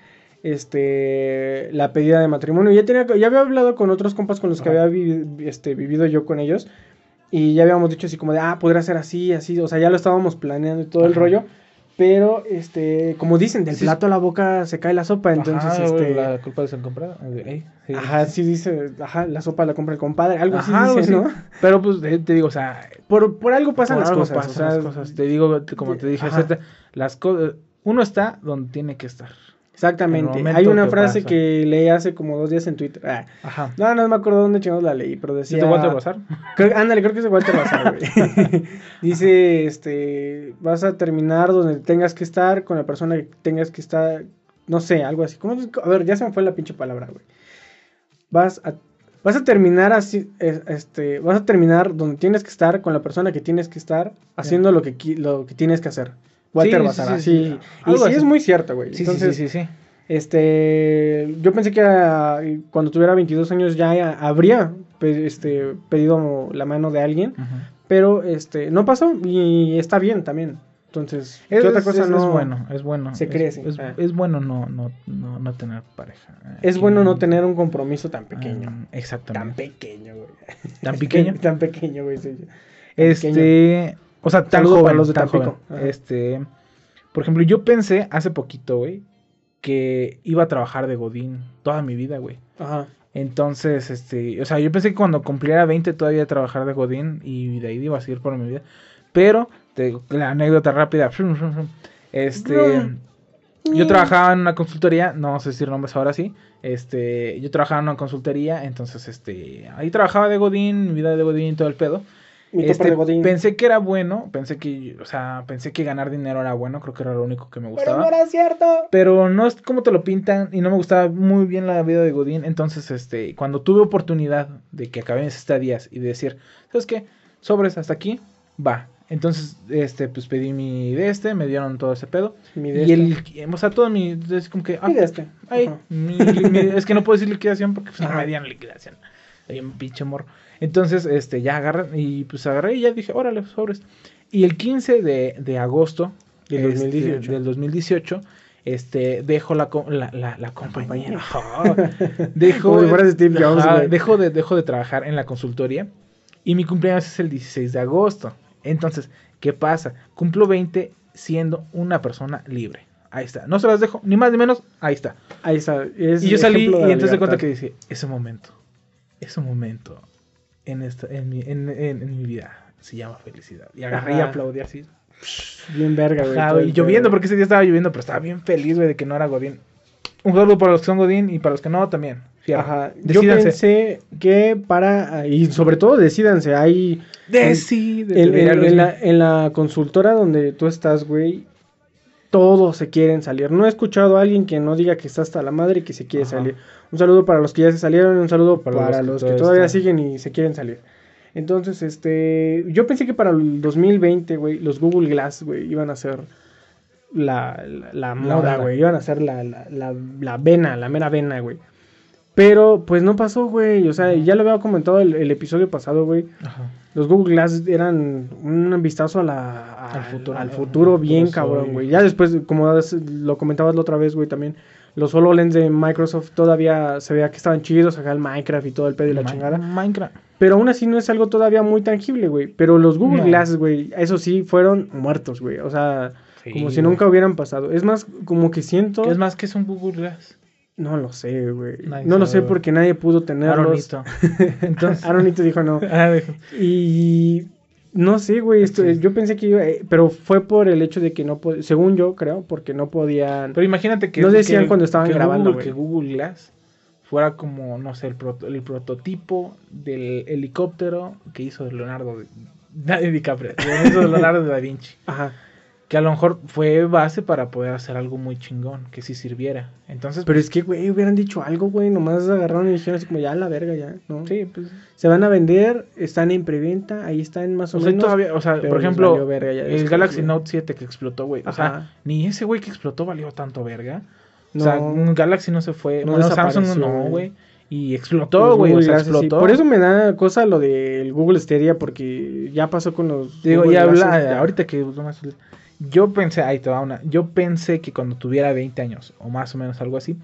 este, la pedida de matrimonio. Ya, tenía, ya había hablado con otros compas con los que Ajá. había vivi- este, vivido yo con ellos, y ya habíamos dicho así como de, ah, podría ser así, así, o sea, ya lo estábamos planeando y todo el Ajá. rollo, pero, este, como dicen, del Sí, plato a la boca se cae la sopa, entonces, Ajá, este... La culpa de ser comprada. Ey, sí. Ajá, sí dice, ajá, la sopa la compra el compadre, algo así Ajá, dice, algo ¿no? así. Pero pues te, te digo, o sea, Por, por algo pasan por las algo cosas, pasan o sea, las cosas. Te digo, como te dije, Ajá. las cosas. Uno está donde tiene que estar. Exactamente. Hay una que frase pasa. que leí hace como dos días en Twitter. Ah, Ajá. no, no me acuerdo dónde chingados la leí, pero ¿Sí decía... te Walter Bazar? Creo- ándale, creo que es de Walter Bazar, güey. Dice, este, vas a terminar donde tengas que estar con la persona que tengas que estar, no sé, algo así. ¿Cómo es? A ver, ya se me fue la pinche palabra, güey. Vas a, vas a terminar así, es- este, vas a terminar donde tienes que estar con la persona que tienes que estar haciendo lo que, lo que tienes que hacer. Walter Sí, Bazar, sí, sí, sí. Y sí así. es muy cierto, güey. Sí, Entonces, sí, sí, sí, este, yo pensé que era- cuando tuviera 22 años ya habría pe- este, pedido la mano de alguien, pero este, no pasó y está bien también. Entonces, ¿qué Es, otra cosa es- no? es bueno, es bueno. se crece. Es, Ah. es bueno no, no, no, no tener pareja. Es Aquí bueno no tener un compromiso tan pequeño. Ah, Tan exactamente. pequeño, güey. ¿Tan pequeño? tan pequeño, güey. sí. Tan pequeño. O sea, tan joven, para los de Tampico. Este, por ejemplo, yo pensé hace poquito, güey, que iba a trabajar de godín toda mi vida, güey. Ajá. Entonces, este, o sea, yo pensé que cuando cumpliera 20 todavía iba a trabajar de godín y de ahí iba a seguir por mi vida. Pero, te la anécdota rápida. Este, yo trabajaba en una consultoría, no sé decir nombres ahora sí. Este, yo trabajaba en una consultoría, entonces, este, ahí trabajaba de godín, mi vida de godín y todo el pedo. Este, pensé que era bueno, pensé que, o sea, pensé que ganar dinero era bueno, creo que era lo único que me Pero gustaba. no era cierto. Pero no es como te lo pintan y no me gustaba muy bien la vida de Godín. Entonces, este, cuando tuve oportunidad de que acabé mis estadías y de decir, ¿sabes qué? Sobres hasta aquí, va. Entonces, este, pues pedí mi de este, me dieron todo ese pedo. Mi y de este. el, o sea, todo mi, es como que, ah, Mi de este. ay, mi- mi- es que no puedo decir liquidación porque pues, no me dieron liquidación. Hay un pinche morro. Entonces, este, ya agarré y pues agarré y ya dije, órale, sobres. Y el 15 de, de agosto Del este, 2018. del 2018, este, dejo la, la, la, la compañía. dejo, dejo, de, dejo de trabajar en la consultoría y mi cumpleaños es el 16 de agosto. Entonces, ¿qué pasa? Cumplo 20 siendo una persona libre. Ahí está. No se las dejo, ni más ni menos, ahí está. Ahí está. es Y yo salí y entonces de cuenta que dice, ese momento, ese momento en, esta, en, mi, en, en- en mi vida se llama felicidad. Y agarré y Ajá. aplaudí así. Bien verga, güey. Ajá, el lloviendo, porque ese día estaba lloviendo, pero estaba bien feliz, güey, de que no era Godín. Un saludo para los que son Godín y para los que no también. Fierro. Ajá. Yo Decídanse. pensé que para. Y sobre todo, decídanse. Hay. Decídete, En, en- en la, en la consultora donde tú estás, güey, todos se quieren salir. No he escuchado a alguien que no diga que está hasta la madre y que se quiere Ajá. salir. Un saludo para los que ya se salieron y un saludo para, Para los, los que todavía están. siguen y se quieren salir. Entonces, este, yo pensé que para el 2020, güey, los Google Glass, güey, iban a ser la, la, la moda, güey. Iban a ser la, la, la, la vena, la mera vena, güey. Pero, pues no pasó, güey. O sea, ya lo había comentado el, el episodio pasado, güey. Los Google Glass eran un vistazo a la, a- Al futuro. al futuro bien futuro cabrón, güey. Ya después, como lo comentabas la otra vez, güey, también. Los HoloLens de Microsoft todavía se veía que estaban chidos, acá el Minecraft y todo el pedo y la chingada. Minecraft. Pero aún así no es algo todavía muy tangible, güey. Pero los Google No. Glass, güey, eso sí, fueron muertos, güey. O sea, Sí, como si nunca hubieran pasado. Es más, como que siento... ¿Qué es más que es un Google Glass? No lo sé, güey. Nadie No lo sé porque nadie pudo tenerlos. Aronito. Entonces, Aronito dijo no. Ah, Y no sé, güey, esto, Sí. yo pensé que iba, eh, pero fue por el hecho de que no pod- según yo creo, porque no podían. Pero imagínate que. No decían que- cuando estaban que grabando, Google, que Google Glass fuera como, no sé, el, proto- el prototipo del helicóptero que hizo Leonardo de, de DiCaprio. hizo Leonardo da Vinci. Ajá. Que a lo mejor fue base para poder hacer algo muy chingón, que sí sirviera. Entonces, Pero es que, güey, hubieran dicho algo, güey, nomás agarraron y dijeron así como ya la verga ya, ¿no? sí, pues. Se van a vender, están en preventa, ahí están más o, O sea, menos. todavía, o sea, por ejemplo, verga ya el Galaxy. Note 7 que explotó, güey. O sea, ni ese güey que explotó valió tanto verga. No. O sea, Galaxy no se fue. No bueno, Samsung no, güey. Y explotó, güey. O sea, sí. explotó. Por eso me da cosa lo del Google Stadia, porque ya pasó con los. Digo, Google y Glasses, habla, ya. ahorita que nomás- yo pensé, ahí te va una, yo pensé que cuando tuviera 20 años, o más o menos algo así,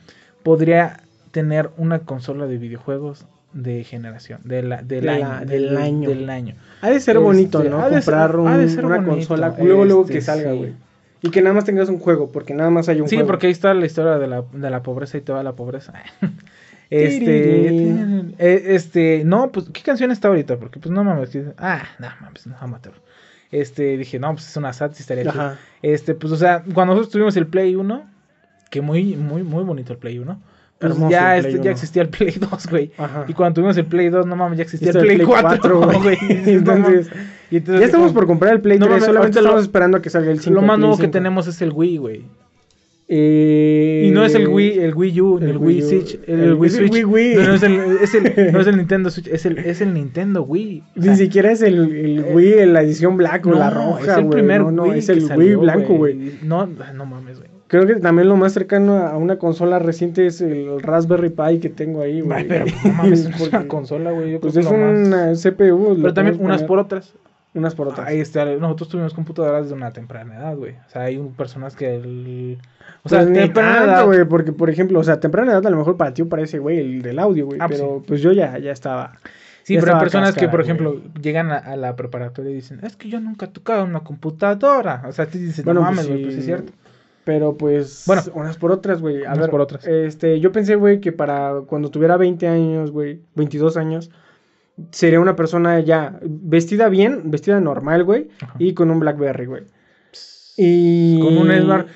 podría tener una consola de videojuegos de generación, de la, del, De año, la- del año. del año. Ha de ser Este, bonito, ¿no? ha de ser- Comprar un- ha de ser una bonito, consola luego, luego este, que salga, sí. güey. Y que nada más tengas un juego, porque nada más hay un Sí, juego. porque ahí está la historia de la, de la pobreza y toda la pobreza. este, eh, este, no, pues, ¿qué canción está ahorita? Porque, pues, no mames, ah, no mames, no, amateur. Este, dije, no, pues es una SAT, sí estaría chido. Ajá. Este, pues, o sea, cuando nosotros tuvimos el Play 1, que muy, muy, muy bonito el Play 1, pues Hermoso ya, el este, ya 1. existía el Play 2, güey. Y cuando tuvimos el Play 2, no mames, ya existía Está el Play, 4, güey. Entonces, entonces ya estamos por comprar el Play No 3, mames, solamente estamos esperando a que salga el 5. Lo más el nuevo que 5. tenemos es el Wii, güey. Eh, Y no es el Wii, el Wii U, el el Wii Wii. Switch, el, El- Wii es el Switch. Wii Wii. No, no es el, es el- no es el Nintendo Switch, es el, es el Nintendo Wii. O sea, Ni siquiera es el, el eh, Wii, en la edición black o la roja, es el primer no, no, Wii es el Wii salió, blanco, güey. No, no mames, güey. Creo que también lo más cercano a una consola reciente es el Raspberry Pi que tengo ahí, güey. Pero no mames, es una consola, güey. Pues es más- una CPU. Pero también unas poner- por otras. Unas por otras. Ahí está, nosotros tuvimos computadoras desde una temprana edad, güey. O sea, hay personas que el... O sea, ni temprana edad- güey, porque, por ejemplo, o sea, temprana edad a lo mejor para ti parece, güey, el del audio, güey, Ah, pues pero pues yo ya, ya estaba. Sí, Ya pero hay personas que, por ejemplo, llegan a, a la preparatoria y dicen, es que yo nunca he tocado una computadora. O sea, tú dices, Bueno, no pues mames, güey, sí. pues es cierto. Pero pues, Bueno. unas por otras, güey. A Unas ver, por otras. Este, yo pensé, güey, que para cuando tuviera 20 años, güey, 22 años, sería una persona ya vestida bien, vestida normal, güey, Ajá. y con un Blackberry, güey. Y Con un smart...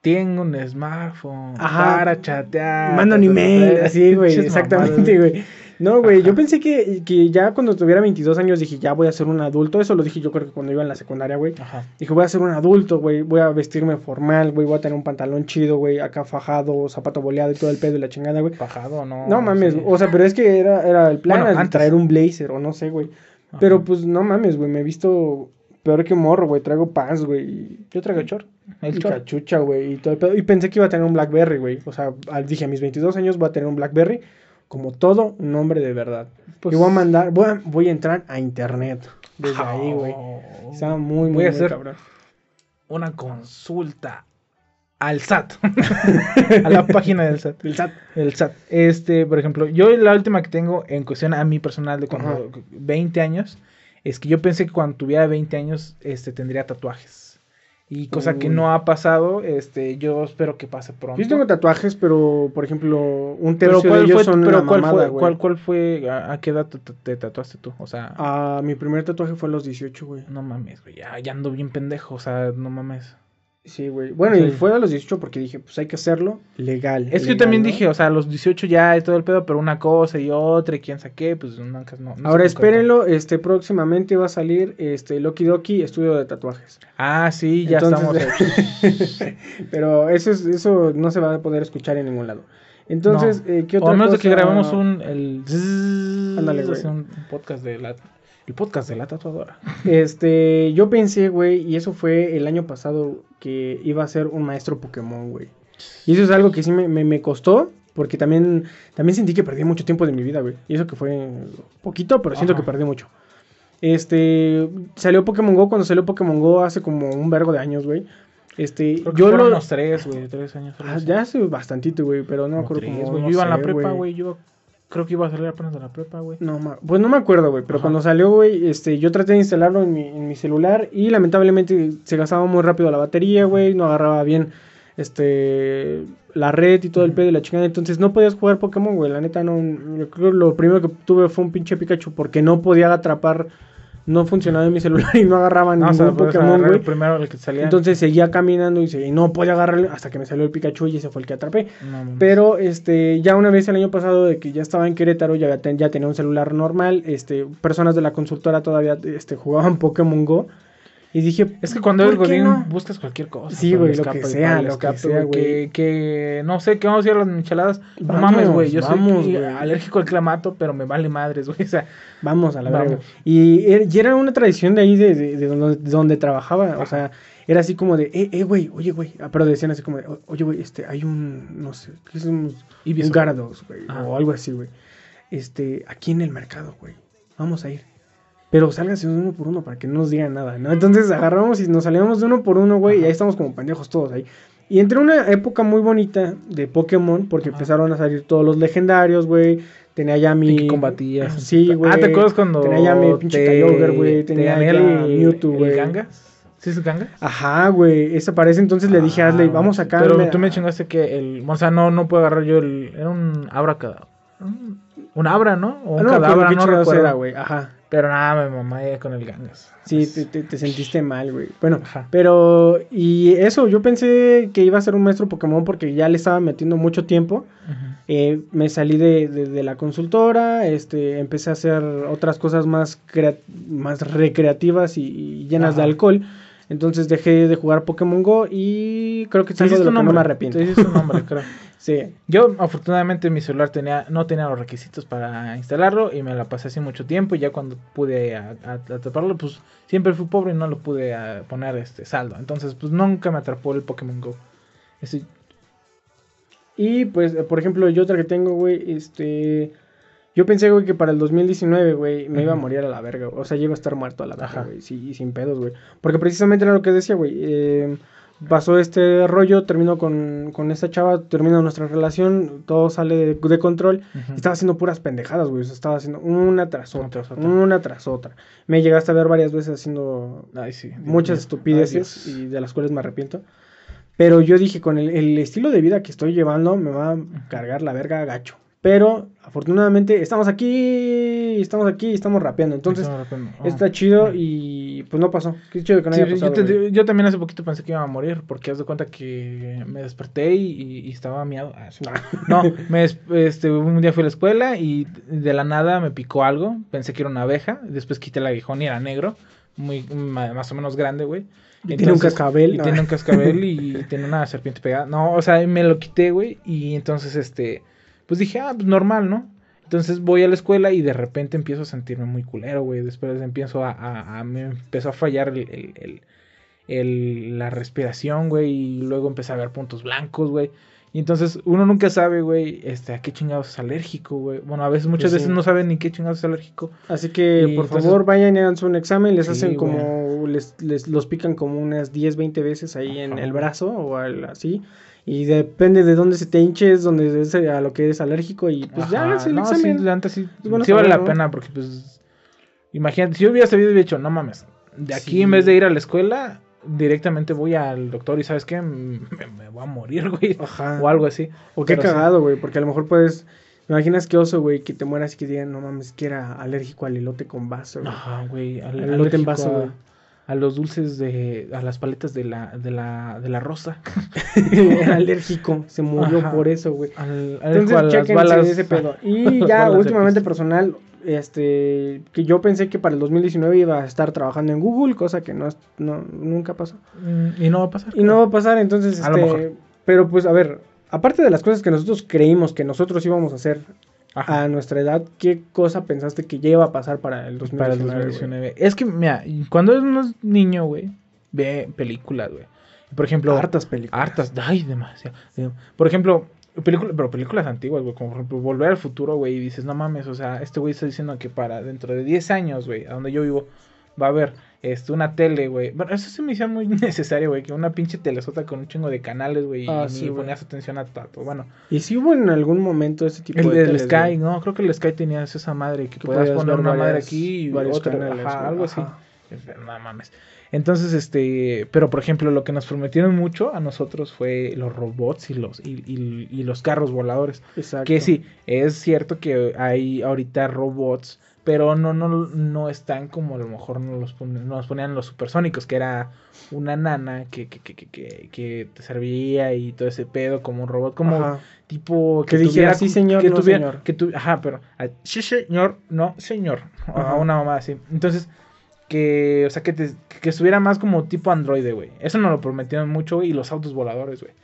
Tengo un smartphone Ajá. para chatear. Mando un email, así, güey, exactamente, güey. No, güey, yo pensé que, que ya cuando tuviera 22 años dije, ya voy a ser un adulto. Eso lo dije yo creo que cuando iba en la secundaria, güey. Dije, voy a ser un adulto, güey. Voy a vestirme formal, güey. Voy a tener un pantalón chido, güey. Acá fajado, zapato boleado y todo el pedo y la chingada, güey. Bajado, no. No mames, sí. o sea, pero es que era, era el plan, Bueno, traer un blazer o no sé, güey. Pero pues no mames, güey. Me he visto peor que morro, güey. Traigo pants, güey. Yo traigo short. El y short. cachucha, güey. Y todo el pedo. Y pensé que iba a tener un Blackberry, güey. O sea, dije a mis 22 años voy a tener un Blackberry. Como todo un hombre de verdad. Pues- y voy a mandar, voy a, voy a entrar a internet. Desde ahí, güey. Estaba muy, muy, Voy a muy hacer cabrón. una consulta al SAT. a la página del SAT. El SAT. El SAT. Este, por ejemplo, yo la última que tengo en cuestión a mí personal de cuando Ajá. 20 años, es que yo pensé que cuando tuviera 20 años, este, tendría tatuajes. Y cosa que no ha pasado, este, yo espero que pase pronto. Yo tengo tatuajes, pero por ejemplo, un pero tercio de cuál ellos fue, son pero la cuál mamada, fue, cuál, cuál fue, a, a qué edad te, te- te tatuaste tú? O sea, Ah, mi primer tatuaje fue a los 18, güey. no mames, güey, ya, ya ando bien pendejo, o sea, no mames. Sí, güey. Bueno, Sí. y fue a los 18 porque dije, pues hay que hacerlo legal. Es que yo también ¿no? dije, o sea, a los 18 ya es todo el pedo, pero una cosa y otra y quién saqué, pues nunca, no. no Ahora espérenlo, este próximamente va a salir este Loki Doki Estudio de Tatuajes. Ah, sí, ya Entonces- estamos. Pero eso es, eso no se va a poder escuchar en ningún lado. Entonces, No. eh, ¿qué o otra a menos de que grabemos un, el Ándale, güey. un podcast de la, el podcast de la tatuadora. Este, yo pensé, güey, y eso fue el año pasado que iba a ser un maestro Pokémon, güey. Y eso es algo que sí me, me, me costó, porque también, también sentí que perdí mucho tiempo de mi vida, güey. Y eso que fue poquito, pero siento Ajá. que perdí mucho. Este, salió Pokémon Go, cuando salió Pokémon Go hace como un vergo de años, güey. Este, Creo que yo lo... unos tres, güey, tres años. Ah, ya hace bastantito, güey, pero no me acuerdo tres, cómo. güey. no Yo iba en la prepa, güey, yo creo que iba a salir apenas de la prepa, güey. No, ma- pues no me acuerdo, güey, pero Ajá. cuando salió, güey, este, yo traté de instalarlo en mi, en mi celular y lamentablemente se gastaba muy rápido la batería, güey, no agarraba bien, este, la red y todo el pedo y la chingada, entonces no podías jugar Pokémon, güey, la neta no, yo creo que lo primero que tuve fue un pinche Pikachu porque no podía atrapar, no funcionaba en mi celular y no agarraba No, o ningún sea, puedes Pokémon, güey. el primero el que salía. Entonces seguía caminando y, se- y no podía agarrarle hasta que me salió el Pikachu y ese fue el que atrapé. No. Pero este, ya una vez el año pasado de que ya estaba en Querétaro, ya, ten- ya tenía un celular normal, este, personas de la consultora todavía este, jugaban Pokémon Go. Y dije, Es que cuando ¿por eres godín no? buscas cualquier cosa. Sí, güey, lo que sea, lo que sea, güey. Que, que, no sé, que vamos a ir a las micheladas. No Vamos, mames, güey, yo vamos, soy güey. alérgico al clamato, pero me vale madres, güey. O sea, Vamos a la verga. Y, y era una tradición de ahí, de, de- de donde, de donde trabajaba. O sea, era así como de, eh, eh, güey, oye, güey. Ah, Pero decían así como de, "O- oye, güey, este, hay un, no sé, ¿qué es un, un Gyarados, güey? Ah. O algo así, güey. Este, aquí en el mercado, güey. Vamos a ir. Pero sálganse uno por uno para que no nos digan nada, ¿no? Entonces agarramos y nos salíamos de uno por uno, güey, y ahí estamos como pendejos todos ahí. Y entré en una época muy bonita de Pokémon, porque Ajá. empezaron a salir todos los legendarios, güey. Tenía ya mi. y que combatías. Sí, güey. Ah, ¿te acuerdas cuando Tenía ya mi pinche Kyogre, güey. te Tenía ya el, Mewtwo, güey. Gangas? ¿Sí es Gangas? Ajá, güey. Esa parece. Entonces le dije a Ah, Ashley, vamos acá. Pero me- tú me chingaste que el. O sea, no, no puedo agarrar yo el. Era un abra cada. Un, abra, ¿no? O un Ah, no, cadabra, no recuerdo. era, güey. Ajá. Pero nada, me mamá con el Gangas. Sí, Es- te, te- te sentiste mal, güey. Bueno, Ajá. pero. Y eso, yo pensé que iba a ser un maestro Pokémon porque ya le estaba metiendo mucho tiempo. Eh, me salí de, de- de la consultora, este, empecé a hacer otras cosas más, crea- más recreativas y, y llenas de alcohol. Entonces dejé de jugar Pokémon Go y creo que es algo de lo que no me arrepiento. Te hiciste un nombre, creo. Sí, Yo, afortunadamente, mi celular tenía, no tenía los requisitos para instalarlo y me la pasé así mucho tiempo. Y ya cuando pude atraparlo, pues siempre fui pobre y no lo pude a, poner este saldo. Entonces, pues nunca me atrapó el Pokémon Go. Y pues, eh, por ejemplo, yo otra que tengo, güey, este... Yo pensé, güey, que para el 2019, güey, me iba a morir a la verga. O sea, iba a estar muerto a la verga, güey. Sí, y sin pedos, güey. Porque precisamente era lo que decía, güey. eh, pasó este rollo, terminó con, con esta chava, termina nuestra relación, todo sale de, de control. Ujú. Estaba haciendo puras pendejadas, güey. O sea, estaba haciendo una tras otra, otra. una tras otra. Me llegaste a ver varias veces haciendo Ay, sí. Dios muchas mío. estupideces Ay, Dios. y de las cuales me arrepiento. Pero yo dije, con el, el estilo de vida que estoy llevando, me va a cargar la verga gacho. Pero afortunadamente estamos aquí, estamos aquí y estamos rapeando. Entonces Estaba rapeando. Ah. está chido y pues no pasó. Qué chido que no Sí, haya yo, te- también hace poquito pensé que iba a morir porque haz de cuenta que me desperté y, y estaba miado. Ah. No, me, este, un día fui a la escuela y de la nada me picó algo. Pensé que era una abeja. Después quité el aguijón y era negro. Muy, más o menos grande, güey. Y tiene un cascabel, Y ¿no? tiene un cascabel y tiene una serpiente pegada. No, o sea, me lo quité, güey. Y entonces, este, pues dije, ah, pues normal, ¿no? Entonces voy a la escuela y de repente empiezo a sentirme muy culero, güey. Después empiezo a, a, a- me empezó a fallar el, el- el- el- la respiración, güey. Y luego empecé a ver puntos blancos, güey. Y entonces uno nunca sabe, güey, este, a qué chingados es alérgico, güey. Bueno, a veces, muchas sí. veces no saben ni qué chingados es alérgico. Así que Y por entonces- favor vayan y hagan un examen. Les Sí, hacen como, les, les los pican como unas 10, 20 veces ahí en el brazo o al- así. Y depende de dónde se te hinches, donde es a lo que eres alérgico. Y pues ya háganse el no, examen. Sí, Es bueno sí vale la pena porque pues imagínate, si yo hubiera sabido y hubiera dicho, no mames, de aquí Sí. en vez de ir a la escuela, directamente voy al doctor y sabes qué, me, me voy a morir, güey, Ajá. o algo así. O qué cagado, güey, porque a lo mejor puedes... ¿Me imaginas qué oso, güey, que te mueras y que digan, no mames, que era alérgico al elote con vaso, güey? Ajá, güey, al- elote en vaso, güey. a los dulces de, a las paletas de la, de la, de la rosa. Era alérgico, se murió Ajá. por eso, güey. Al, Entonces, a las balas- ese pedo. Y ya, últimamente personal, este, que yo pensé que para el 2019 iba a estar trabajando en Google, cosa que no, no nunca pasó. Mm, Y no va a pasar. Y no va a pasar, entonces, A lo este, mejor. pero pues, a ver, aparte de las cosas que nosotros creímos que nosotros íbamos a hacer Ajá. a nuestra edad, ¿qué cosa pensaste que ya iba a pasar para el 2019? para el güey? 2019. Es que, mira, cuando eres un niño, güey, ve películas, güey. Por ejemplo, Hartas películas. hartas, ay, demasiado. Por ejemplo, películas, pero películas antiguas, güey, como por ejemplo Volver al Futuro, güey, y dices, no mames, o sea, este güey está diciendo que para dentro de 10 años, güey, a donde yo vivo, va a haber este, una tele, güey. Bueno, eso se me hacía muy necesario, güey, que una pinche telesota con un chingo de canales, güey, Ah, y sí, ni güey. ponías atención a tanto. Bueno, ¿Y si hubo en algún momento ese tipo el de del teles, Sky, no, creo que el Sky tenía esa madre que Que podías poner una madre aquí y varios otra, canales, ajá, algo así. No mames. Entonces, este, pero por ejemplo, lo que nos prometieron mucho a nosotros fue los robots y los y, y- y los carros voladores. Exacto. Que sí, es cierto que hay ahorita robots, pero no no no están como a lo mejor nos nos ponían los supersónicos, que era una nana que que, que, que, que, que te servía y todo ese pedo como un robot, como Ajá. tipo Que dijera, tuviera- "Sí, señor, que no, tuviera- señor". que tu- ajá, pero ah, sí señor, no señor, a una mamá así. Entonces que, o sea, que, te- que estuviera más como tipo androide, güey. Eso nos lo prometieron mucho, güey, y los autos voladores, güey.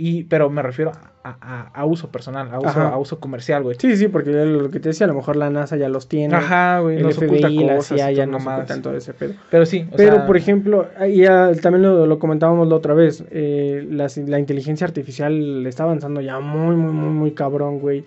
Y, pero me refiero a, a- a uso personal, a uso, a uso comercial, güey. Sí, sí, porque lo que te decía, a lo mejor la NASA ya los tiene. Ajá, güey, el nos oculta FBI, la cosas, CIA ya no mamadas. ocultan todo ese pedo. Pero sí, o Pero, sea, por ejemplo, ya también lo, lo comentábamos la otra vez, eh, la, inteligencia artificial está avanzando ya muy, muy, muy, muy cabrón, güey.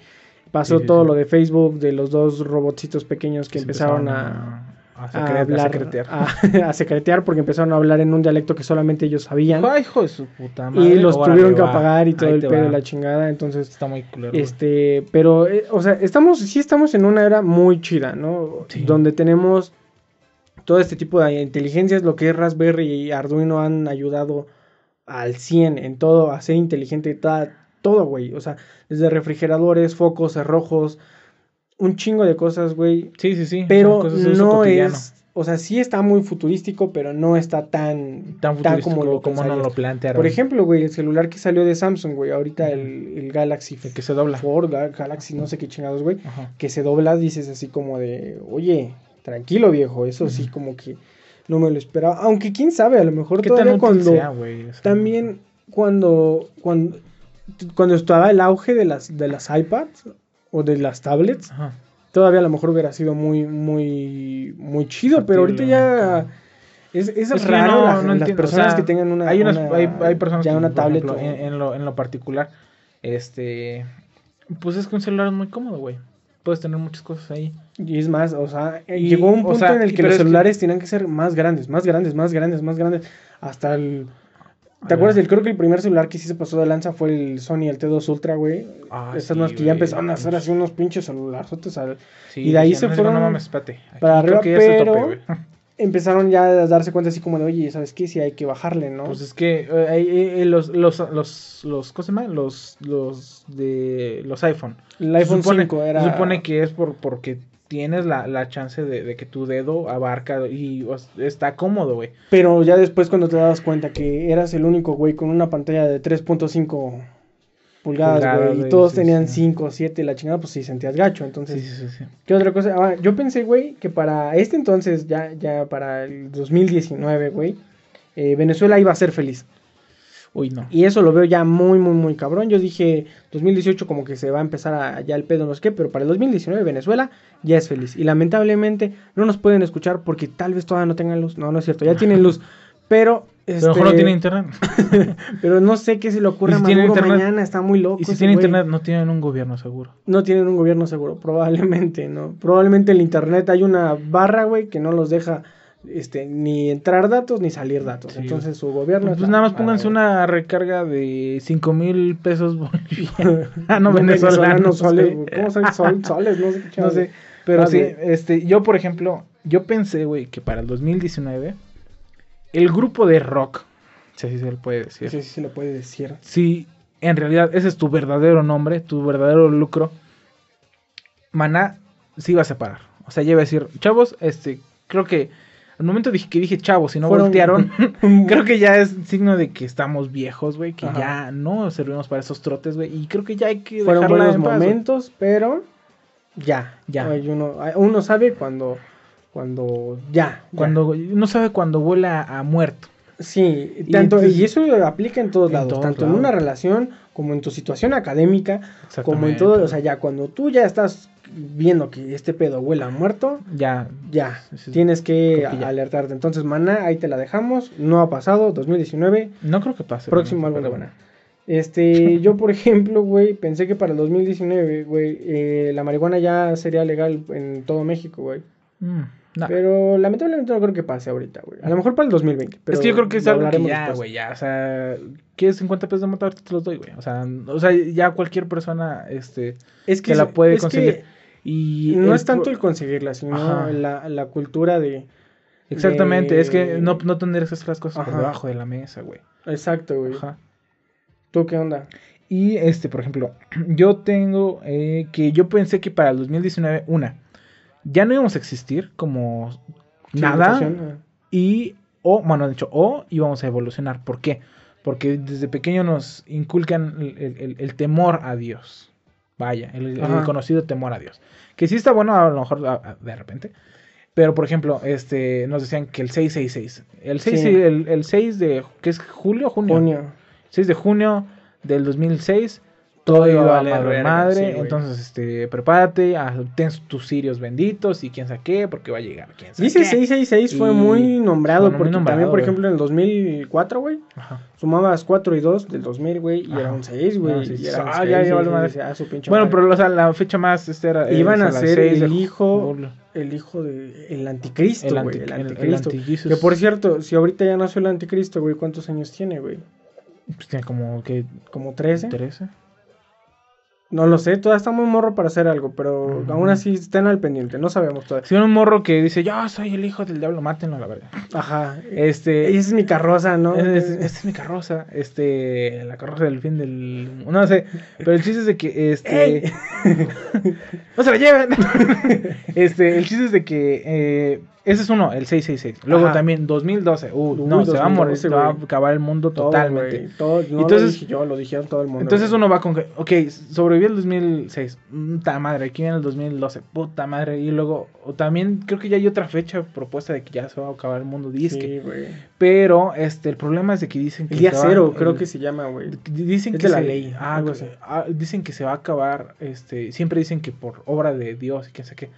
Pasó Sí, sí, todo sí. lo de Facebook, de los dos robotcitos pequeños que se empezaron a, a, a secre- a hablar, secretear. a, secretear, porque empezaron a hablar en un dialecto que solamente ellos sabían. Ay, hijo de su puta madre. y los tuvieron que va, apagar y todo ahí el pedo de la chingada, entonces... Está muy culero. Este, pero, eh, o sea, estamos, sí estamos en una era muy chida, ¿no? Sí. Donde tenemos todo este tipo de inteligencias, lo que es Raspberry y Arduino han ayudado al 100 en todo, a ser inteligente, ta- todo, güey. O sea, desde refrigeradores, focos, cerrojos, un chingo de cosas, güey. Sí, sí, sí. Pero no es, o sea, sí está muy futurístico, pero no está tan, tan futurístico como lo como no lo plantearon. Por ejemplo, güey, el celular que salió de Samsung, güey, ahorita el, el Galaxy el que se dobla. Ford, Ga- Galaxy, no sé qué chingados, güey, Ajá. que se dobla, dices así como de, oye, tranquilo viejo, eso sí como que no me lo esperaba, aunque quién sabe, a lo mejor ¿Qué tan todavía cuando, sea, güey? O sea, también cuando, cuando, cuando estaba el auge de las, de las iPads o de las tablets, Ajá. todavía a lo mejor hubiera sido muy, muy, muy chido, pero ahorita ya... Es, es raro no- la- no las personas o sea, que tengan una, hay, unas, una- hay, hay personas ya que, una tablet ejemplo, en, en lo, en lo particular, este, pues es que un celular es muy cómodo, güey. Puedes tener muchas cosas ahí. Y es más, o sea, Y, llegó un o punto sea, en el que los es que- celulares tenían que ser más grandes, más grandes, más grandes, más grandes. Hasta el. ¿Te acuerdas? del creo que el primer celular que sí se pasó de lanza fue el Sony, el T2 Ultra, güey. Ah, Estas sí, más que ya empezaron a hacer así unos pinches celularzotes. al- Sí, y de ahí se no, fueron No mames, espérate. Aquí para creo arriba, que pero- tope, güey. Empezaron ya a darse cuenta así como de, oye, ¿sabes qué? Sí hay que bajarle, ¿no? Pues es que eh, hay- eh, los, los, los, los, ¿cómo se llama? Los, los de los iPhone. el iPhone supone, 5 era. Se supone que es por, porque tienes la, la chance de, de que tu dedo abarca y o está cómodo, güey. Pero ya después cuando te das cuenta que eras el único güey con una pantalla de 3.5 pulgadas, güey, y todos sí, tenían sí. 5, 7, la chingada, pues sí sentías gacho. Entonces, Sí, sí, sí. sí. ¿qué otra cosa? Ah, yo pensé, güey, que para este entonces, ya, ya para el 2019, güey, eh, Venezuela iba a ser feliz. Uy, no. Y eso lo veo ya muy, muy, muy cabrón. Yo dije, 2018 como que se va a empezar a, ya el pedo, no sé qué, pero para el 2019 Venezuela ya es feliz. Y lamentablemente no nos pueden escuchar porque tal vez todavía no tengan luz. No, no es cierto, ya tienen luz. Pero, Pero este, mejor no tiene internet. pero no sé qué se le ocurre ¿Y a si tiene Maduro internet? mañana, está muy loco. y si tiene internet, no tienen un gobierno seguro. No tienen un gobierno seguro, probablemente, ¿no? Probablemente el internet hay una barra, güey, que no los deja este, ni entrar datos ni salir datos. Sí. Entonces su gobierno... Pues, está- nada más pónganse una recarga de 5 mil pesos bolivianos. ah, no, no, venezolanos. soles. ¿Cómo son sol- soles? No sé qué No sé. Pero sí, este, yo por ejemplo, yo pensé, güey, que para el 2019 el grupo de rock, si así se le puede decir, Sí, sí se le puede decir. si en realidad ese es tu verdadero nombre, tu verdadero lucro, Maná se iba a separar. O sea, ya iba a decir, chavos, este, creo que al momento dije, que dije chavos, si no Fueron- voltearon, creo que ya es signo de que estamos viejos, güey, que Ajá. ya no servimos para esos trotes, güey, y creo que ya hay que Fueron dejarla buenos en paz, momentos, pero ya. Ya. Hay uno, uno sabe cuando, cuando ya. ya. Cuando no sabe cuando vuela a muerto. Sí, Y tanto, entonces- y eso aplica en todos En lados, tanto en una relación como en tu situación académica, como en todo, o sea, ya cuando tú ya estás viendo que este pedo huele a muerto, Ya, ya, Sí, tienes que ya. alertarte. Entonces, Maná, ahí te la dejamos, no ha pasado, 2019, no creo que pase. próximo álbum de Maná. Este, yo por ejemplo, güey, pensé que para el 2019, güey, eh, la marihuana ya sería legal en todo México, güey. Mm, no. Pero lamentablemente no creo que pase ahorita, güey. A lo mejor para el 2020. Pero es que yo creo que es algo que ya, güey, ya, o sea, ¿quieres 50 pesos de mota? Ahorita te los doy, güey. O sea, o sea, ya cualquier persona, este, Es que la puede que conseguir. Y... no el es tanto el conseguirla, sino la, la cultura de... Exactamente, es que no, no hacer las cosas por Ajá. debajo de la mesa, güey. Exacto, güey. Ajá. ¿Tú qué onda? Y este, por ejemplo, yo tengo eh, que yo pensé que para el 2019, una, ya no íbamos a existir como nada. Y, o, bueno, de hecho, o íbamos a evolucionar. ¿Por qué? Porque desde pequeño nos inculcan el- el temor a Dios. Vaya, el, el conocido temor a Dios. Que sí está bueno a lo mejor a- a- de repente. Pero, por ejemplo, este, nos decían que el 666. El 6, Sí. el, el 6 de, ¿qué es? ¿Julio junio? Junio. 6 de junio del 2006. Todo iba iba a valer madre, madre. sí, entonces, este, prepárate, ah, ten tus sirios benditos y quién sabe qué, porque va a llegar quién sabe Dice qué. 666 fue muy nombrado, fue muy porque nombrado, también, por güey. ejemplo, en el 2004, güey, sumabas 4 y 2 del 2000, güey, y Ajá. era un 6, güey. No, sí, y sí, era un ah, seis, ya, ya sí, vale sí, madre. ah, su pinche Bueno, madre. pero o sea, la fecha más este era. Iban a ser 6 de el hijo, julio. el hijo de el anticristo, El, güey, anti, el el- el anticristo. anticristo. que por cierto, si ahorita ya nació el anticristo, güey, ¿cuántos años tiene, güey? Pues tiene como que. ¿Como 13? 13. No lo sé, todavía está muy morro para hacer algo, pero aún así estén al pendiente, no sabemos todavía. Si un morro que dice, yo soy el hijo del diablo, mátenlo la verdad. Ajá. Este. Esa es mi carroza, ¿no? es- Esta es mi carroza, este, la carroza del fin del... No sé, pero el chiste es de que, este... ¡No se la lleven! este, el chiste es de que, eh, ese es uno, el 666. Luego Ajá. también 2012, uh, Uy, no, se va a morir, 2012, se va a acabar el mundo Todo, totalmente. todo, no Entonces- lo dije yo, lo dijeron todo el mundo. Entonces uno va con que, ok, sobrevivió el 2006, puta madre, aquí viene el 2012, puta madre, y luego, o también creo que ya hay otra fecha propuesta de que ya se va a acabar el mundo disque, Sí, pero este, el problema es de que dicen que El día va- cero, creo el- que se llama, güey. Dicen Es que de la se- ley, ah, algo así. ah, dicen que se va a acabar, este, siempre dicen que por obra de Dios y que sé qué.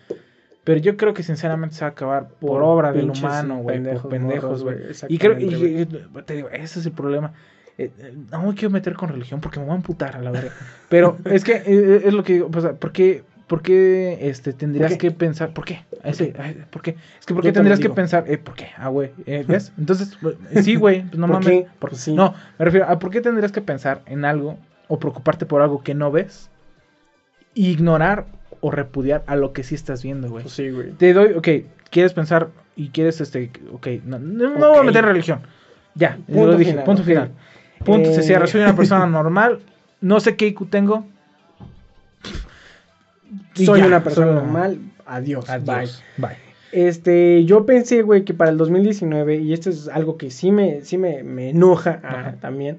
Pero yo creo que sinceramente se va a acabar por, Por obra del humano, güey, por pendejos, pendejos, güey. Y creo y, y- te digo, ese es el problema. Eh, eh, no me quiero meter con religión porque me voy a amputar a la verdad. Pero es que eh, es lo que digo, sea, ¿por qué, por qué este, tendrías ¿Por qué? que pensar? ¿Por qué? Ese, ay, ¿Por qué? Es que ¿por qué te tendrías que pensar? Eh, ¿Por qué? Ah, güey, eh, ¿ves? Entonces, eh, sí, güey, pues no ¿Por mames. qué? ¿por- Pues sí. No, me refiero a por qué tendrías que pensar en algo o preocuparte por algo que no ves, ignorar o repudiar a lo que sí estás viendo, güey. Pues sí, güey. Te doy, ok, quieres pensar y quieres, este, ok, no, no, no voy a meter religión. Ya, Punto lo dije, final, punto final. Punto, se Eh. cierra, soy una persona normal, no sé qué IQ tengo. Soy ya, una persona soy- normal. Adiós. Bye. Adiós, bye. Este, yo pensé, güey, que para el 2019, y esto es algo que sí me, sí me, me enoja ah, Ajá. también,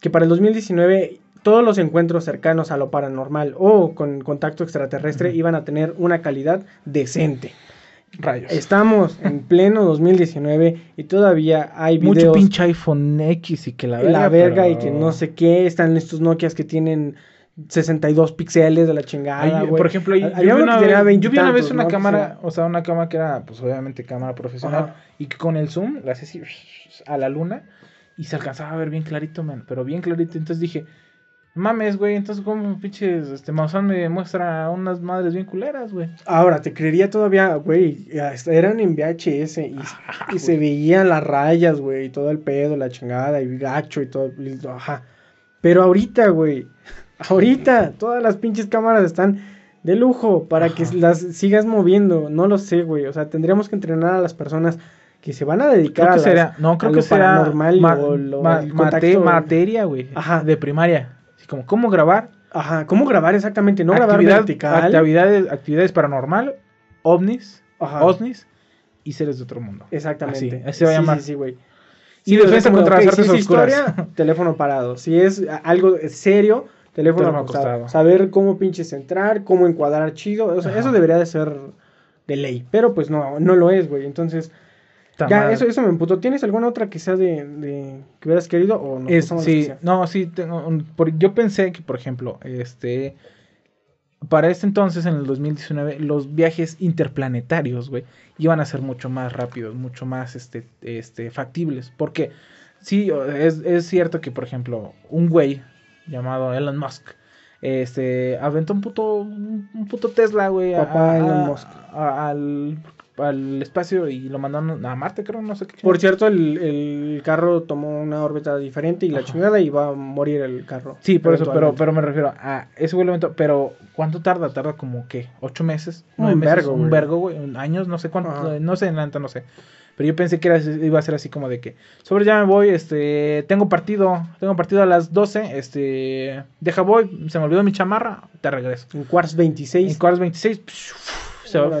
que para el 2019 todos los encuentros cercanos a lo paranormal o con contacto extraterrestre iban a tener una calidad decente. Rayos. Estamos en pleno 2019 y todavía hay Mucho videos pinche iPhone X y que la verga. la verga pero- y que no sé qué, están estos Nokias que tienen 62 pixeles de la chingada, Ay, por ejemplo, yo, vi una vez, yo vi una vez una cámara, o sea, una cámara que era, pues obviamente cámara profesional, Ajá. y que con el zoom la hacía así a la luna y se alcanzaba a ver bien clarito, man, pero bien clarito. Entonces dije, mames, güey, entonces como pinches, este, Maussan me muestra unas madres bien culeras, güey. Ahora, te creería todavía, güey, eran en VHS y, y se veían las rayas, güey, y todo el pedo, la chingada, y gacho y todo, y- ajá. Pero ahorita, güey, ahorita todas las pinches cámaras están de lujo para que las sigas moviendo, no lo sé, güey, o sea, tendríamos que entrenar a las personas que se van a dedicar Creo a que las- será, no, creo a que lo será paranormal ma- o lo- ma- el mate- contacto- materia, güey, Ajá. de primaria. Así como, ¿cómo grabar? Ajá, ¿cómo grabar exactamente? No grabar vertical. Actividades, actividades paranormal, ovnis, Ajá. OSNIs y seres de otro mundo. Exactamente. Así, así se va a llamar. Sí, sí, güey. Y Sí, sea, defensa contra las artes si es oscuras. historia, teléfono parado. Si es algo serio, teléfono, Teléfono acostado. acostado. Saber cómo pinches entrar, cómo encuadrar chido. O sea, eso debería de ser de ley. Pero pues no, no lo es, güey. Entonces, Ta ya, madre. eso, eso me emputó. ¿Tienes alguna otra que sea de, de- que hubieras querido o no? Es- sí, no, sí, tengo un- por- yo pensé que, por ejemplo, este, para este entonces, en el 2019, los viajes interplanetarios, güey, iban a ser mucho más rápidos, mucho más, este, este, factibles, porque sí, es, es cierto que, por ejemplo, un güey llamado Elon Musk, este, aventó un puto, un puto Tesla, güey, Papá a- Elon Musk. a- al, al espacio y lo mandaron a Marte, creo, no sé qué. Por cierto, el, el carro tomó una órbita diferente y la Ajá. chingada y va a morir el carro. Sí, por eso, pero, pero me refiero a ese güey pero ¿cuánto tarda? Tarda como que ocho meses, Un vergo, un vergo, güey, años, no sé cuánto, Ajá. no sé, en no sé. Pero yo pensé que era, iba a ser así como de que, sobre ya me voy, este, tengo partido, tengo partido a las 12, este, deja voy, se me olvidó mi chamarra, te regreso. En Quartz 26. En cuartos 26, se va.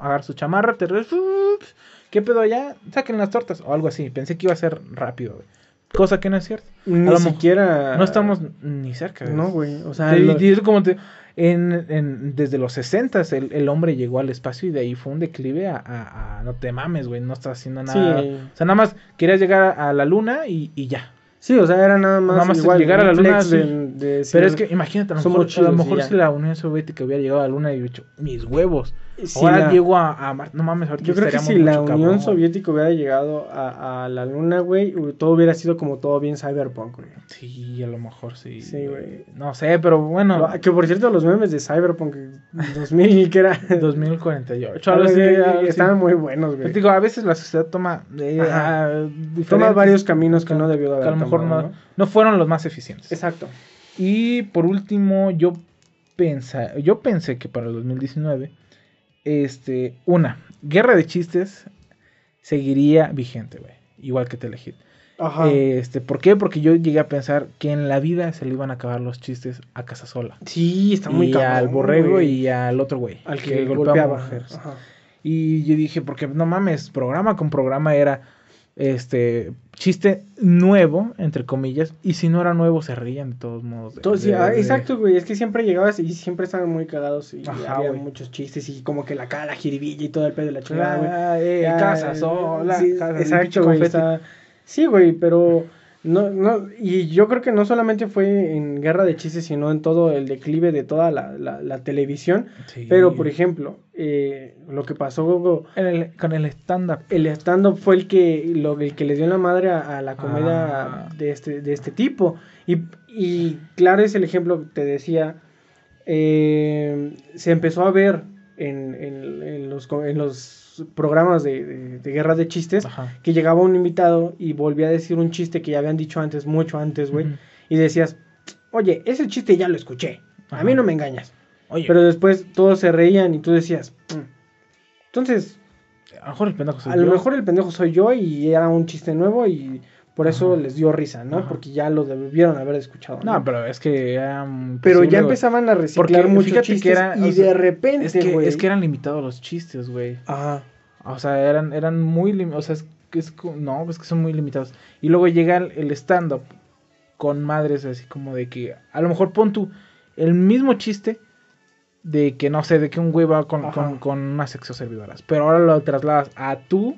Agarra su chamarra, te ¿qué pedo allá? Saquen las tortas, o algo así, pensé que iba a ser rápido, güey. Cosa que no es cierto. Ni a siquiera. No estamos ni cerca No, güey. O sea, Te- lo- y es como te- en, en- desde los 60 el, el hombre llegó al espacio y de ahí fue un declive a, a- a- no te mames, güey, no estás haciendo nada. Sí. O sea, nada más querías llegar a la luna y, y ya. Sí, o sea, era nada más, Nada más igual, llegar a la luna, de- de Pero es que imagínate, a lo mejor, a lo si la Unión Soviética hubiera llegado a la luna y hubiera dicho, mis huevos. Si Ahora la- llego a, a no mames, ahorita Yo creo que si la Unión cabrón. Soviética hubiera llegado a, a la luna, güey, todo hubiera sido como todo bien cyberpunk, güey. Sí, a lo mejor sí. Sí, güey. No sé, pero bueno. Que por cierto, los memes de Cyberpunk 2000, que era. 2048. algo así, Algo así, algo así. estaban muy buenos, Pues güey. digo, a veces la sociedad toma eh, ah, Toma varios caminos que no debió de que haber a lo mejor tomado, no, no fueron los más eficientes. Exacto. Y por último, yo pensa, yo pensé que para el 2019, este, una, Guerra de Chistes seguiría vigente, güey. Igual que Telehit. Ajá. Este, ¿por qué? Porque yo llegué a pensar que en la vida se le iban a acabar los chistes a casa sola. sí, está muy y cabrón. al borrego güey. y al otro güey. al que, golpeaba golpeaba. mujeres. Ajá. Y yo dije, porque no mames, programa con programa era este chiste nuevo, entre comillas, y si no era nuevo se rían de todos modos. de- de- ah, de- exacto, güey. Es que siempre llegabas y siempre estaban muy cagados y Ajá, había muchos chistes y como que la cara, la jiribilla y todo el pedo de la chingada, güey. Ah, eh, casa eh, sola, sí, casa, exacto, güey. está- Sí, güey, pero no, no, y yo creo que no solamente fue en Guerra de Chistes, sino en todo el declive de toda la, la- la televisión. Sí. Pero, por ejemplo, eh, lo que pasó el- con el stand-up. el stand-up fue el que, lo, el que le dio la madre a, a la comedia Ah. de, este, de este tipo. Y, y claro es el ejemplo que te decía. eh, se empezó a ver en, en- en los, en los programas de, de, de guerra de chistes Ajá. que llegaba un invitado y volvía a decir un chiste que ya habían dicho antes, mucho antes, güey. Y decías, oye, ese chiste ya lo escuché. A mí no me engañas. Oye, Pero después todos se reían y tú decías, "Mm". entonces a lo mejor el pendejo soy a lo yo. mejor el pendejo soy yo y era un chiste nuevo y por eso Ajá. les dio risa, ¿no? Ajá. Porque ya lo debieron haber escuchado. No, pero es que era Pero ya empezaban a reciclar muchos que chistes era, y o sea, de repente, Es que, es que eran limitados los chistes, güey. Ajá. O sea, eran, eran muy limitados. O sea, es que es no, es que son muy limitados. Y luego llega el, el stand-up con madres así como de que a lo mejor pon tú el mismo chiste de que no sé, de que un güey va con, con, con unas sexoservidoras. Pero ahora lo trasladas a tú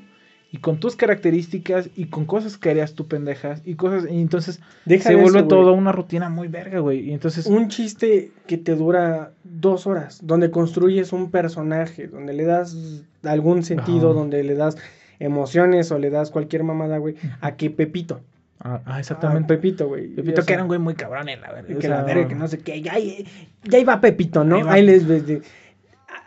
y con tus características y con cosas que harías tú pendejas y cosas. Y entonces Deja se vuelve eso, todo una rutina muy verga, güey. Y entonces. Un chiste que te dura dos horas, donde construyes un personaje, donde le das algún sentido, donde le das emociones o le das cualquier mamada, güey, a que Pepito. Ah, ah, exactamente. Pepito, güey. Pepito que era un güey muy cabrón en la verdad. que la verga, que no sé qué. Ya, ya iba Pepito, ¿no? Ahí les ves de.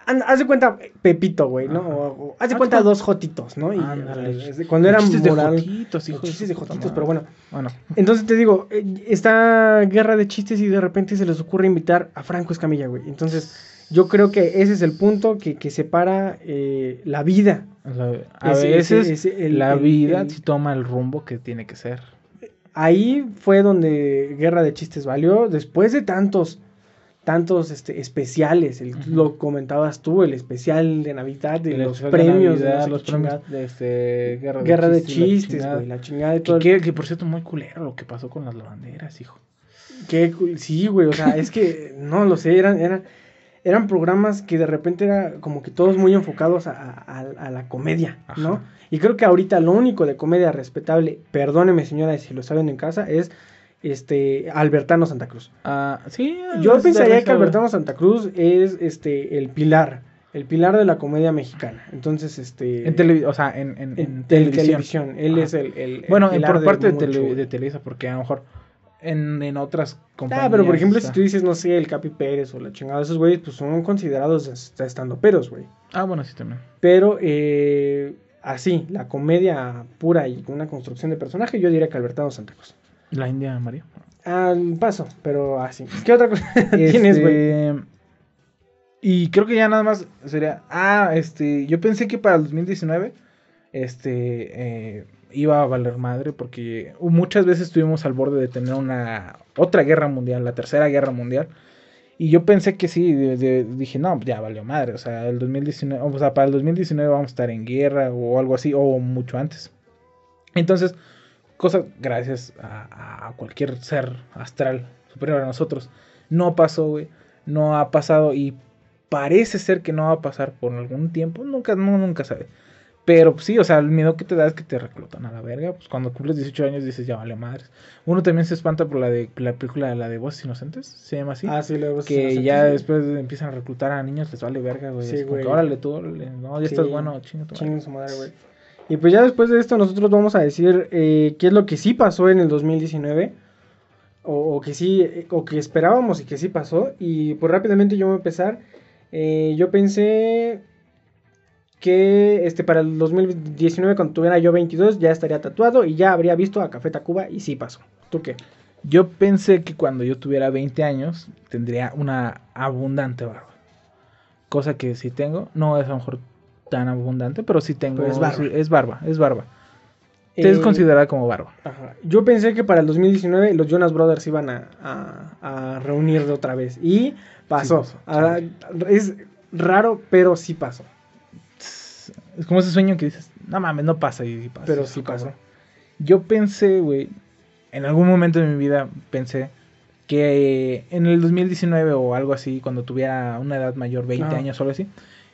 Haz de cuenta Pepito, güey, ¿no? Ajá. O, o haz de Haz cuenta dos jotitos, ¿no? Y, sea, cuando eran Chistes de moral. jotitos, de chistes de jotitos, pero bueno. Bueno, Entonces te digo, eh, está guerra de chistes y de repente se les ocurre invitar a Franco Escamilla, güey. Entonces, yo creo que ese es el punto que, que separa eh, la vida. a Ese- veces ese- ese- el- la el- vida sí toma el rumbo que tiene que ser. Ahí fue donde Guerra de Chistes valió, después de tantos, tantos este, especiales, el, lo comentabas tú, el especial de Navidad, de El los de premios, de Navidad, no sé los premios chingada. de este, guerra, Guerra de la chistes, chingada. güey, la chingada de Que, todo. el- que, que, por cierto, muy culero lo que pasó con las lavanderas, hijo. Qué cool- sí, güey, o sea, es que no lo sé, eran, eran, eran programas que de repente era como que todos muy enfocados a, a- a la comedia, ¿no? Y creo que ahorita lo único de comedia respetable, perdóneme señora si lo saben en casa, es este Albertano Santa Cruz. Ah, sí. Yo pensaría que Albertano Santa Cruz es este el pilar, el pilar de la comedia mexicana. Entonces, este. En televi- o sea, en, en, en en tel- televisión. Él Ajá. es el, el- Bueno, pilar por parte de, tele- Televisa, porque a lo mejor en, en otras compañías. Ah, pero por ejemplo, o si tú dices, no sé, el Capi Pérez o la chingada, esos güeyes, pues son considerados hasta estando peros, güey. Ah, bueno, sí también. Pero eh, así, la comedia pura y una construcción de personaje, yo diría que Albertano Santa Cruz. La India María. Al paso, pero así. ¿Qué otra cosa tienes, güey? Este, Y creo que ya nada más sería. Ah, este. Yo pensé que para el 2019. Este. eh, iba a valer madre. Porque muchas veces estuvimos al borde de tener una. Otra guerra mundial. La tercera guerra mundial. Y yo pensé que sí. de- de- dije, no, ya valió madre. O sea, el 2019. O sea, para el 2019 vamos a estar en guerra. O algo así. O mucho antes. Entonces. Cosas. Gracias a, a cualquier ser astral superior a nosotros. No pasó, güey. No ha pasado y parece ser que no va a pasar por algún tiempo. Nunca, no, nunca sabe. Pero pues, sí, o sea, el miedo que te da es que te reclutan a la verga. Pues cuando cumples 18 años dices, ya vale madres. Uno también se espanta por la de la película, la de Voces Inocentes, se llama así. Ah, sí, luego que ya después después empiezan a reclutar a niños, les vale verga, güey. Sí, güey. órale tú, órale. No, ya Sí. estás bueno, chinga tu madre. Chinguen su madre, güey. Y pues ya después de esto nosotros vamos a decir eh, qué es lo que sí pasó en el 2019. O, que sí, o que esperábamos y que sí pasó. Y pues rápidamente yo voy a empezar. Eh, yo pensé que este para el 2019 cuando tuviera yo 22 ya estaría tatuado y ya habría visto a Café Tacuba y sí pasó. ¿Tú qué? Yo pensé que cuando yo tuviera 20 años tendría una abundante barba. Cosa que sí tengo. No es a lo mejor tan abundante, pero sí tengo. Pero es barba. sí, es barba, es barba. Es Eh, considerada como barba. Ajá. Yo pensé que para el 2019 los Jonas Brothers iban a, a, a reunir de otra vez. Y pasó. Sí pasó, Ah, es raro, pero sí pasó. Es como ese sueño que dices, no mames, no pasa y pasa. Pero sí pasó. cabrón. Yo pensé, güey, en algún momento de mi vida pensé que en el 2019 o algo así, cuando tuviera una edad mayor, 20 Ajá. años o algo así,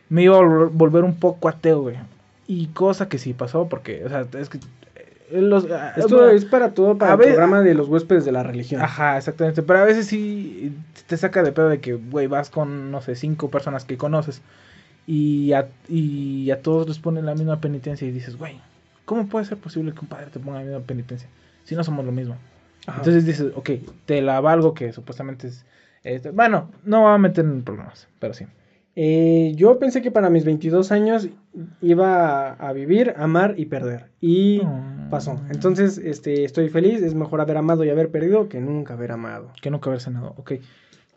me iba a vol- volver un poco ateo, güey. Y cosa que sí pasó, porque, o sea, es que... eh, Los, ah, Esto bueno, es para todo, para el programa de los huéspedes de la religión. Ajá, exactamente. Pero a veces sí te saca de pedo de que, güey, vas con, no sé, cinco personas que conoces y a, y a todos les ponen la misma penitencia y dices, güey, ¿cómo puede ser posible que un padre te ponga la misma penitencia si no somos lo mismo? Ajá. Entonces dices, ok, te la valgo que supuestamente es... bueno, no voy a meter en problemas, pero sí. Eh, yo pensé que para mis 22 años iba a, vivir, amar y perder. Y Mm. pasó. Entonces, este, estoy feliz. Es mejor haber amado y haber perdido que nunca haber amado. Que nunca haber cenado, ok.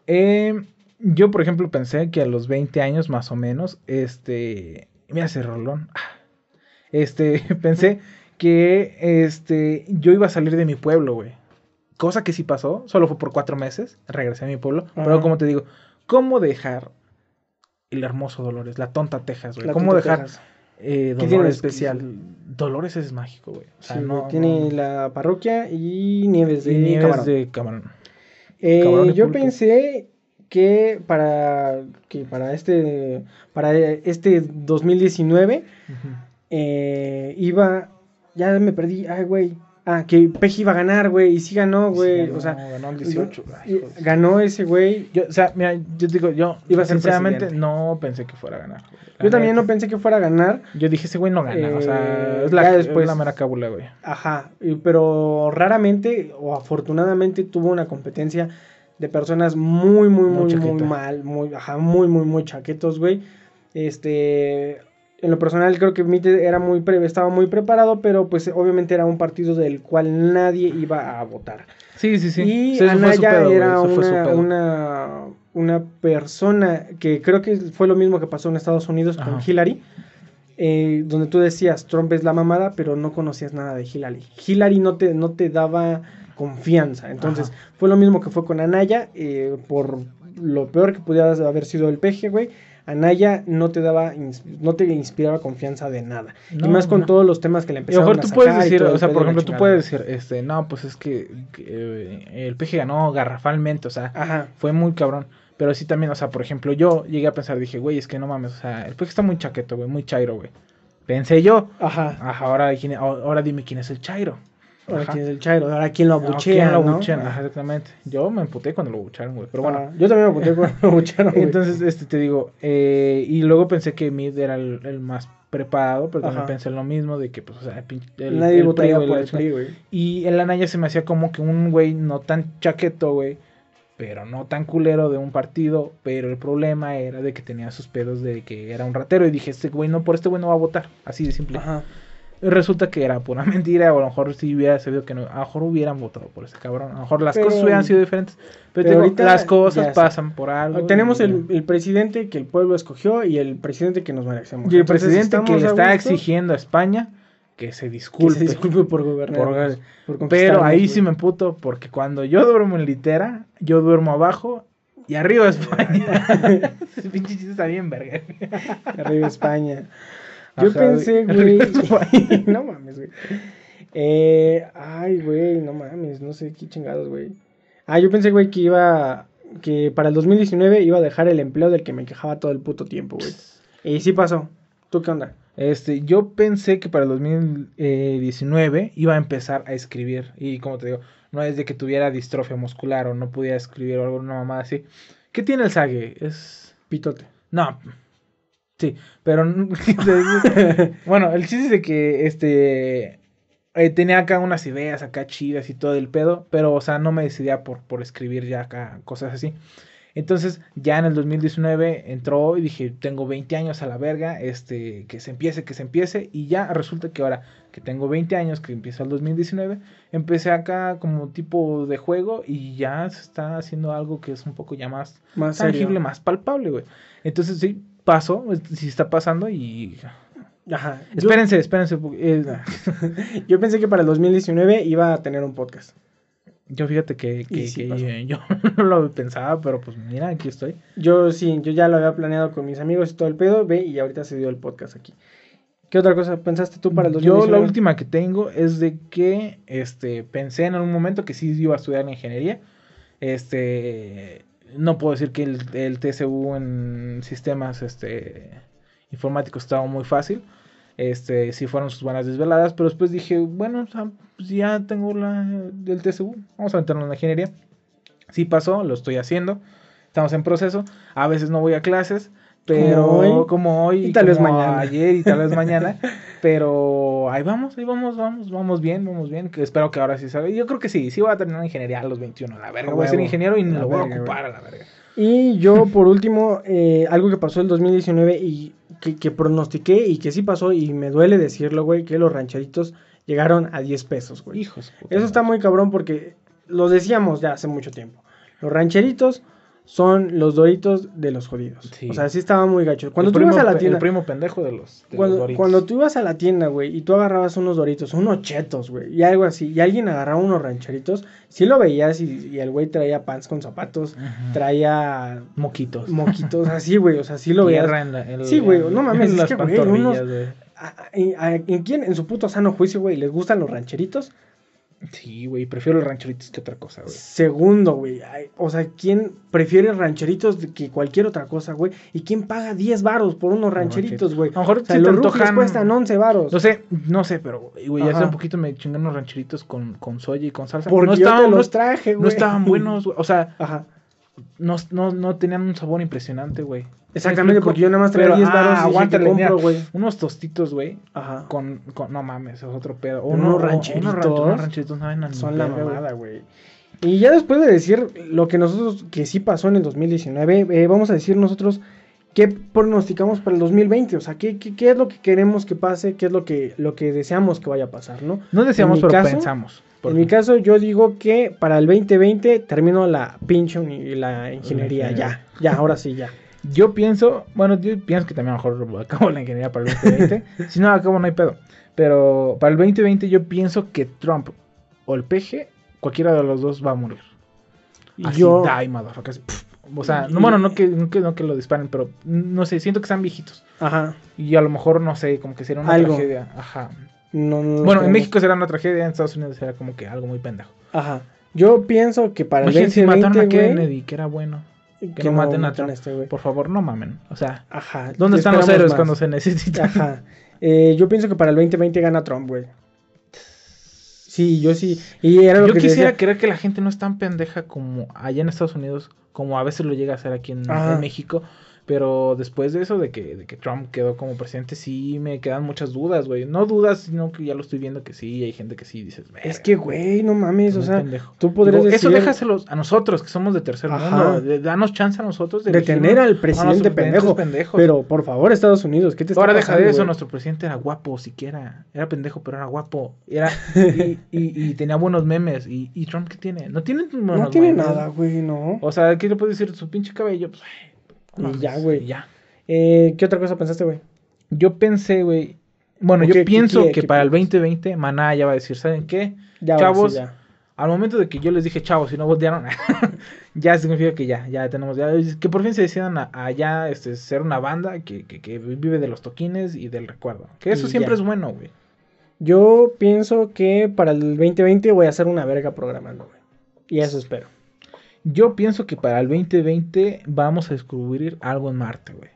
Eh, yo, por ejemplo, pensé que a los 20 años más o menos, este... Mira ese rolón. Ah. Este, pensé que este, yo iba a salir de mi pueblo, güey. Cosa que sí pasó, solo fue por cuatro meses, regresé a mi pueblo. Pero como te digo, ¿cómo dejar el hermoso Dolores, la tonta Texas, güey? La ¿Cómo dejar eh, ¿Qué tiene de Dolores? especial? Dolores es mágico, güey. O sea, Sí, no, tiene no- la parroquia y Nieves de y nieves Camarón. de camarón. Eh, Camarón yo pulpo. pensé que para que para este para este 2019 Ujú. eh, iba ya me perdí ay güey ah que Peji iba a ganar güey y sí ganó güey Sí, o sea ganó, el 18. y- Ay, hijos. ganó ese güey Yo, o sea, mira, yo digo, yo Iba a ser sinceramente presidente. no pensé que fuera a ganar. yo también no pensé que fuera a ganar Yo dije, ese güey no gana, o sea, Eh, es la, ya es después- la mera cábula, güey. Ajá, y- pero raramente o afortunadamente tuvo una competencia de personas muy, muy, Muy muy, muy mal, muy, ajá, muy, muy, muy chaquetos, güey. Este, en lo personal creo que Mite era muy, pre- estaba muy preparado, pero pues obviamente era un partido del cual nadie iba a votar. Sí, sí, sí. Y Sí, Anaya pedo, era una, una, una persona que creo que fue lo mismo que pasó en Estados Unidos con. Hillary, eh, donde tú decías Trump es la mamada, pero no conocías nada de Hillary. Hillary no te, no te daba confianza. Entonces Ajá. fue lo mismo que fue con Anaya, eh, por lo peor que pudiera haber sido el peje, güey. Anaya no te daba, no te inspiraba confianza de nada. No, y más con no. todos los temas que le a empezaron mejor a tú sacar puedes y decir, o sea, por ejemplo, tú puedes decir, este, no, pues es que, que, eh, el peje ganó garrafalmente, o sea, Ajá. fue muy cabrón. Pero sí también, o sea, por ejemplo, yo llegué a pensar, dije, güey, es que no mames, o sea, el peje está muy chaqueto, güey, muy chairo, güey. Pensé yo, Ajá. ajá, ahora, ¿quién- ahora dime quién es el chairo. Ahora quién es el Chairo, ahora quién lo abuchea, ¿quién lo ¿no? abuchean? Ajá, exactamente. Yo me emputé cuando lo abucharon, güey, pero bueno. Ah, yo también me apunté cuando lo abuchearon, güey. Entonces, este, te digo, eh, y luego pensé que Mid era el, el más preparado, pero también pensé lo mismo de que, pues, o sea, el, Nadie el votaría por el. PRI, güey. Y el Anaya se me hacía como que un güey no tan chaqueto, güey, pero no tan culero de un partido, pero el problema era de que tenía sus pedos de que era un ratero y dije, este güey no, por este güey no va a votar, así de simple. Ajá. Resulta que era pura mentira, o a lo mejor si hubiera sabido que no, a lo mejor hubieran votado por ese cabrón, a lo mejor las Pero- cosas hubieran sido diferentes, pero, digo, las cosas pasan por algo. Tenemos y- el, el presidente que el pueblo escogió y el presidente que nos merecemos. Y el Entonces, presidente que le está exigiendo a España que se que disculpe. se disculpe por gobernar. Por- por Pero ahí sí me emputo porque cuando yo duermo en litera, yo duermo abajo y arriba España. Ese pinche chiste está bien, verga. Arriba España. Yo pensé, güey. no mames, güey. Eh, ay, güey, no mames, no sé qué chingados, güey. Ah, yo pensé, güey, que iba. Que para el 2019 iba a dejar el empleo del que me quejaba todo el puto tiempo, güey. Y sí pasó. ¿Tú qué onda? Este, yo pensé que para el 2019 iba a empezar a escribir. Y como te digo, no es de que tuviera distrofia muscular o no pudiera escribir o alguna mamada así. ¿Qué tiene el sague? Es. Pitote. No. Sí, pero. bueno, el chiste es de que este. eh, tenía acá unas ideas acá chidas y todo el pedo, pero, o sea, no me decidía por, por escribir ya acá cosas así. Entonces, ya en el 2019 entró y dije, tengo 20 años a la verga, este, que se empiece, que se empiece, y ya resulta que ahora que tengo 20 años, que empieza el 2019, empecé acá como tipo de juego y ya se está haciendo algo que es un poco ya más Más tangible, serio. más palpable, güey. Entonces, sí, pasó, sí está pasando y... Ajá. Yo- Espérense, espérense. eh, Yo pensé que para el 2019 iba a tener un podcast. yo fíjate que, sí que yo no lo pensaba, pero pues mira, aquí estoy. Yo sí, yo ya lo había planeado con mis amigos y todo el pedo, ve, y ahorita se dio el podcast aquí. ¿Qué otra cosa pensaste tú para el Yo 2019? la última que tengo es de que este pensé en algún momento que sí iba a estudiar ingeniería. Este no puedo decir que el, el en sistemas este informáticos estaba muy fácil. Este, sí fueron sus buenas desveladas, pero después dije, bueno, pues ya tengo la del TSU, vamos a meternos en la ingeniería. Sí pasó, lo estoy haciendo. Estamos en proceso. A veces no voy a clases, pero Como hoy. como hoy Y tal vez como mañana. ayer y tal vez mañana. Pero ahí vamos, ahí vamos, vamos, vamos bien, vamos bien. Que espero que ahora sí salga. Yo creo que sí, sí voy a terminar ingeniería a los 21, a la verga. Voy a ser ingeniero y La lo voy a ocupar a la verga. Y yo, por último, eh, algo que pasó el 2019 y que, que pronostiqué y que sí pasó y me duele decirlo, güey, que los rancheritos llegaron a 10 pesos, güey. Hijos. puta Eso está muy cabrón porque lo decíamos ya hace mucho tiempo. Los rancheritos son los doritos de los jodidos. Sí. O sea, sí estaba muy gacho. Cuando El tú primo ibas a la tienda... El primo pendejo de los, de los Cuando, Doritos. cuando tú ibas a la tienda, güey, y tú agarrabas unos doritos, unos chetos, güey, y algo así, y alguien agarraba unos rancheritos, sí lo veías y, y el güey traía pants con zapatos, traía Moquitos. moquitos así, güey, o sea, sí lo veías. En la- en Sí, güey, no mames, en es que, güey, unos- güey. ¿A, a- a- en quién, en su puto sano juicio, güey, les gustan los rancheritos? Sí, güey, prefiero los rancheritos que otra cosa, güey. Segundo, güey, o sea, ¿quién prefiere rancheritos que cualquier otra cosa, güey? ¿Y quién paga 10 varos por unos rancheritos, güey? A lo mejor O sea, si te los antojan- cuestan 11 varos. No sé, no sé, pero güey, ya hace un poquito me chingan unos rancheritos con, con soya y con salsa. Porque no yo estaban, te los traje, güey. no estaban buenos, güey. O sea, Ajá. no, no, no tenían un sabor impresionante, güey. Exactamente, porque yo nada más traía Pero, 10 varos ah, y aguántale, "Te mira, compro, güey. Unos tostitos, güey. Ajá. Con, con, no mames, es otro pedo. Unos rancheritos. Unos, unos rancheritos no Son la mamada, güey. Y ya después de decir lo que nosotros, que sí pasó en el 2019, eh, vamos a decir nosotros qué pronosticamos para el 2020. O sea, qué, qué, qué es lo que queremos que pase, qué es lo que, lo que deseamos que vaya a pasar, ¿no? No mi pero caso- pensamos. En mi caso, yo digo que para el 2020 termino la pinche uni- la ingeniería. ingeniería. Ya, ya, ahora sí, ya. Yo pienso, bueno, yo pienso que también a lo mejor acabo la ingeniería para el 2020. si no, acabo no hay pedo. Pero para el 2020 yo pienso que Trump o el PG, cualquiera de los dos va a morir. Y Así, yo, die, motherfucker, así, pff, O sea, no, bueno, no que, no, que, no que lo disparen, pero no sé, siento que están viejitos. Ajá. Y a lo mejor, no sé, como que sería una Algo. tragedia. Ajá. No, no Bueno, en. México será una tragedia, en Estados Unidos será como que algo muy pendejo. Ajá. Yo pienso que para el Imagínate si mataron 2020, a Kennedy, que era bueno. Que no maten a Trump. este güey. Por favor, no mamen. O sea, Ajá. ¿dónde están los héroes más. cuando se necesitan? Ajá. Eh, yo pienso que para el 2020 gana Trump, güey. Sí, yo sí. Y era lo Yo que quisiera decía. creer que la gente no es tan pendeja como allá en Estados Unidos, como a veces lo llega a ser aquí en México. Pero después de eso, de que, de que Trump quedó como presidente, sí me quedan muchas dudas, güey. No dudas, sino que ya lo estoy viendo que sí, hay gente que sí dices, Es "Verga, que, güey, no mames, o sea, pendejo". tú podrías Digo, Eso decir- déjaselos a nosotros, que somos de tercer Ajá. mundo. de- danos chance a nosotros de, de elegir tener a al presidente pendejo. pendejos. Pero, por favor, Estados Unidos, ¿qué te está Ahora deja de pasando, eso, güey? nuestro presidente era guapo siquiera. Era pendejo, pero era guapo. Era, y, y- y tenía buenos memes. ¿Y, y Trump qué tiene? No tiene No tiene memes. nada, güey, no. O sea, ¿qué le puedes decir? Su pinche cabello. Pues, ay, no Y ya, güey. Ya. Eh, ¿Qué otra cosa pensaste, güey? Yo pensé, güey. Bueno, ¿O yo qué- pienso qué- que para el piensas? 2020 Maná ya va a decir, ¿saben qué? Ya, ahora sí, Chavos, ya. Al momento de que yo les dije chavos y no voltearon, ya significa que ya, ya tenemos, ya, que por fin se decidan a, a ya este, ser una banda que, que, que vive de los toquines y del recuerdo. Que eso Y siempre ya. es bueno, güey. Yo pienso que para el 2020 voy a hacer una verga programando, güey. Y eso espero. Yo pienso que para el 2020 vamos a descubrir algo en Marte, güey.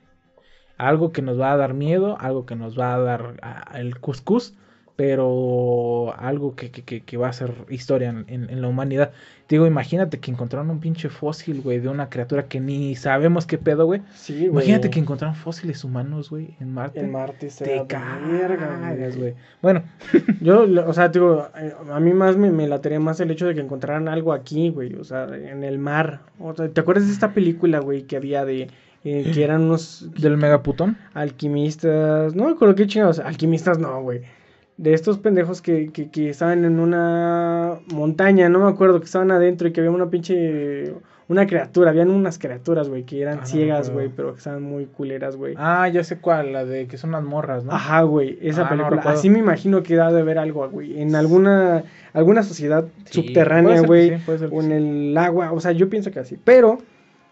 Algo que nos va a dar miedo, algo que nos va a dar ah, el cuscús, pero algo que, que, que, va a ser historia en, en- en la humanidad. Digo, imagínate que encontraron un pinche fósil, güey, de una criatura que ni sabemos qué pedo, güey. Sí, güey. Imagínate que encontraron fósiles humanos, güey, en Marte. en Marte se Te cagas, güey. Bueno, Yo, o sea, digo, eh, a mí más me, me latería más el hecho de que encontraran algo aquí, güey, o sea, en el mar. O sea, ¿Te acuerdas de esta película, güey, que había de, eh, que eran unos del megaputón. alquimistas, no me acuerdo qué chingados, alquimistas no, güey. De estos pendejos que, que, que estaban en una montaña, no me acuerdo, que estaban adentro y que había una pinche, una criatura, habían unas criaturas, güey, que eran Ah, ciegas, güey, pero que estaban muy culeras, güey. Ah, ya sé cuál, la de que son las morras, ¿no? Ajá, güey, esa Ah, película. Así me imagino que da de ver algo, güey. En alguna, alguna sociedad Sí, subterránea, güey. sí, o en el agua. O sea, yo pienso que así. Pero,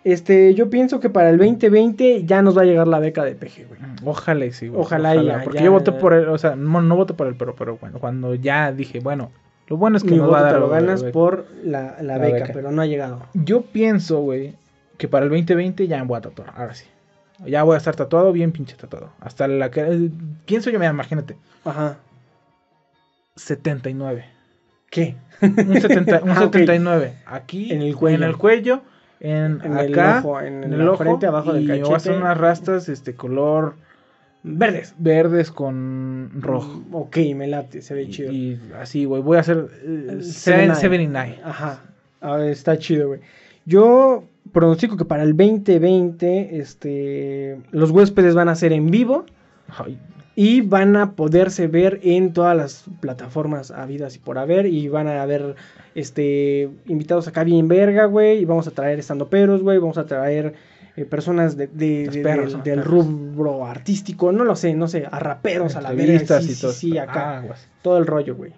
este, yo pienso que para el 2020 ya nos va a llegar la beca de PG, güey. Mm, Ojalá y sí, güey. Ojalá y ya, Porque ya. yo voté por él, o sea, no, no voté por él, pero, pero bueno, cuando ya dije, bueno, lo bueno es que nos voto va a dar lo ganas por la, la La beca, beca. pero no ha llegado. Yo pienso, güey, que para el 2020 ya me voy a tatuar, ahora sí. Ya voy a estar tatuado, bien pinche tatuado. Hasta la que... eh, Pienso yo, mira, imagínate, Ajá. 79. ¿Qué? Un, 70, un Ah, ok. 79. Aquí, En el cuello. en el cuello, en, En el ojo, en, en la el ojo, frente, abajo del y cachete. voy a hacer unas rastas, este, color Verdes. verdes con rojo. Mm, Ok, me late, se ve Y, chido. y así, güey, voy a hacer eh, El 7- 79. 79. Ajá. A ver, está chido, güey. Yo pronostico que para el 2020, este, los huéspedes van a ser en vivo Ay, y van a poderse ver en todas las plataformas habidas y por haber y van a haber, este, invitados acá bien verga, güey, y vamos a traer estando peros, güey, vamos a traer eh, personas de, de- Los de- perros, del, rubro artístico, no lo sé, no sé, a raperos, a la verga, sí, y todo. sí, acá, todo el rollo, güey.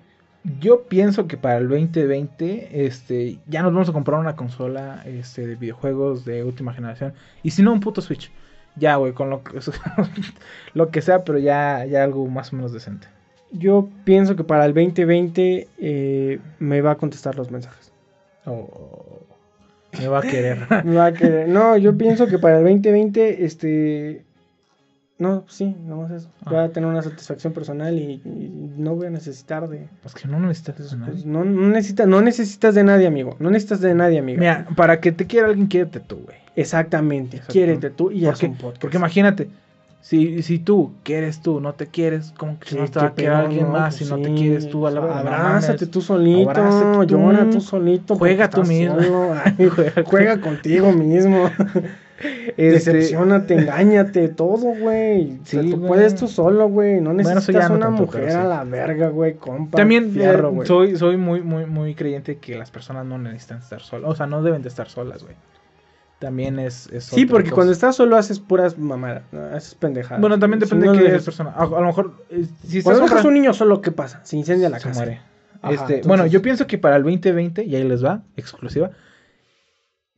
Yo pienso que para el 2020 este, ya nos vamos a comprar una consola este, de videojuegos de última generación. Y si no, un puto Switch. Ya, güey, con lo que, lo que sea, pero ya, ya algo más o menos decente. Yo pienso que para el 2020 eh, me va a contestar los mensajes. O me va a querer. Me va a querer- No, yo pienso que para el 2020, este... No, sí, nomás eso. Ah. Voy a tener una satisfacción personal y, y no voy a necesitar de... es que no necesitas eso, ¿no? pues, no, no, necesita, no necesitas de nadie, amigo. No necesitas de nadie, amigo. Mira, para que te quiera alguien, quiérete tú, güey. Exactamente. Exacto. Quiérete tú y haz un podcast. porque imagínate, si, si tú quieres tú, no te quieres, ¿cómo que Sí, no te va a pedo, alguien no, más pues si no te quieres tú a la Abrázate tú solito, Abrázate tú. llora tú solito. Juega tú mismo. juega contigo mismo. Este- Decepcionate, engáñate, todo, güey. Sí, tú güey. puedes tú solo, güey. No Bueno, necesitas ya no una tanto, mujer sí. a la verga, güey, compa. También fierro, eh, soy, soy muy, muy, muy creyente que las personas no necesitan estar solas. O sea, no deben de estar solas, güey. También es, es Sí, porque cosa. cuando estás solo haces puras mamadas, ¿no? haces pendejadas. Bueno, también Si depende no de qué eres- persona. A, a lo mejor, eh, si estás Cuando dejas un niño solo, ¿qué pasa? Se incendia la se casa. muere. Ajá, Este, entonces- Bueno, yo pienso que para el 2020, y ahí les va, exclusiva,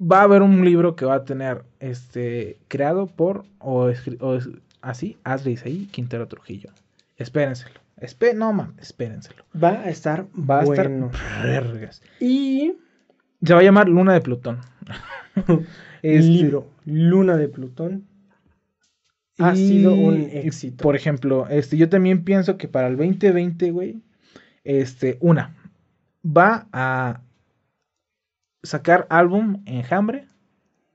va a haber un libro que va a tener este creado por o, o así Ashley Isaí Quintero Trujillo. Espérenselo. Espe no mames, espérenselo. Va a estar Va a bueno. estar vergas. Y Se va a llamar Luna de Plutón. Este, libro Luna de Plutón ha y- sido un éxito. Por ejemplo, este, yo también pienso que para el 2020, güey, este, una, va a sacar álbum Enjambre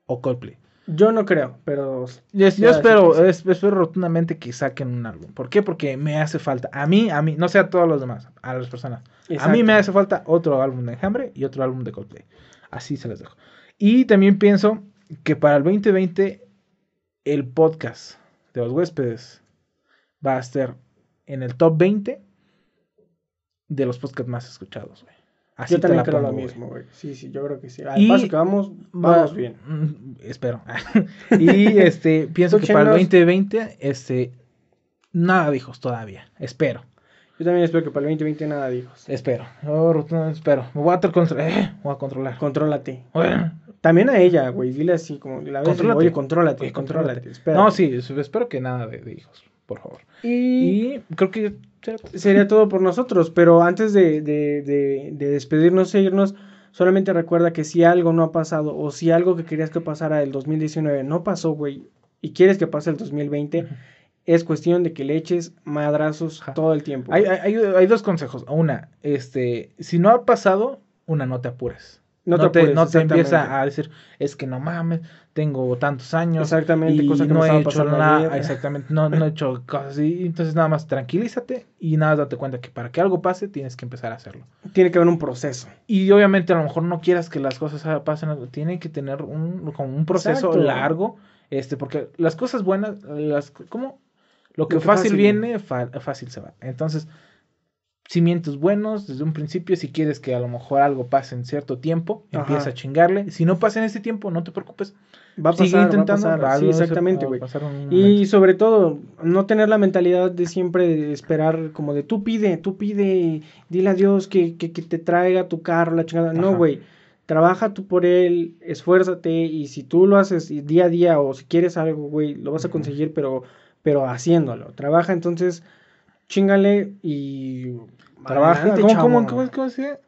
o Coldplay. Yo no creo, pero Yo, yo espero, es- espero rotundamente que saquen un álbum. ¿Por qué? Porque me hace falta. A mí, a mí, no sé a todos los demás, a las personas. A mí me hace falta otro álbum de Enjambre y otro álbum de Coldplay. Así se les dejo. Y también pienso que para el 2020 el podcast de los huéspedes va a estar en el top 20 de los podcasts más escuchados, güey. Así yo también creo lo pongo, güey. mismo, güey. Sí, sí, yo creo que sí. Al Y paso que vamos, Va- vamos bien. Mm, Espero. y este, pienso que para el Escúchenos. 2020, este, nada de hijos todavía. Espero. Yo también espero que para el 2020 nada de hijos. Espero. Rotundamente espero. Me voy a, eh, voy a controlar. Contrólate. Bueno, También a ella, güey. Dile así como la vez. Contrólate. Oye, contrólate, Oye, contrólate. contrólate. espérate. No, sí, es- espero que nada de, de hijos, por favor. Y, Y creo que. Sería todo por nosotros. Pero antes de, de, de, de despedirnos e irnos, solamente recuerda que si algo no ha pasado o si algo que querías que pasara el 2019 no pasó, güey, y quieres que pase el 2020, es cuestión de que le eches madrazos Ajá. todo el tiempo. Hay, hay, hay- dos consejos. Una, este, si no ha pasado, una, no te apures. No No, te apures, no te empieza a decir, es que no mames, tengo tantos años. Exactamente, y cosa que no he hecho nada, exactamente, no, no he hecho cosas así, entonces nada más tranquilízate y nada más date cuenta que para que algo pase tienes que empezar a hacerlo. Tiene que haber un proceso. Y obviamente a lo mejor no quieras que las cosas pasen, tiene que tener un, como un proceso Exacto. largo, este, porque las cosas buenas, las, ¿cómo? Lo que, Lo que fácil, fácil. viene, fa- fácil se va. Entonces, cimientos buenos desde un principio, si quieres que a lo mejor algo pase en cierto tiempo, Ajá. empieza a chingarle. Si no pasa en ese tiempo, no te preocupes. Va a pasar, Sigue va a intentando. pasar. Sí, exactamente, güey. Y sobre todo, no tener la mentalidad de siempre esperar como de tú pide, tú pide, dile a Dios que, que, que te traiga tu carro, la chingada. No, güey. Trabaja tú por él, esfuérzate y si tú lo haces día a día o si quieres algo, güey, lo vas a conseguir, pero, pero haciéndolo. Trabaja entonces, chingale y Trabaja. ¿Cómo, chavo. cómo, cómo, dice?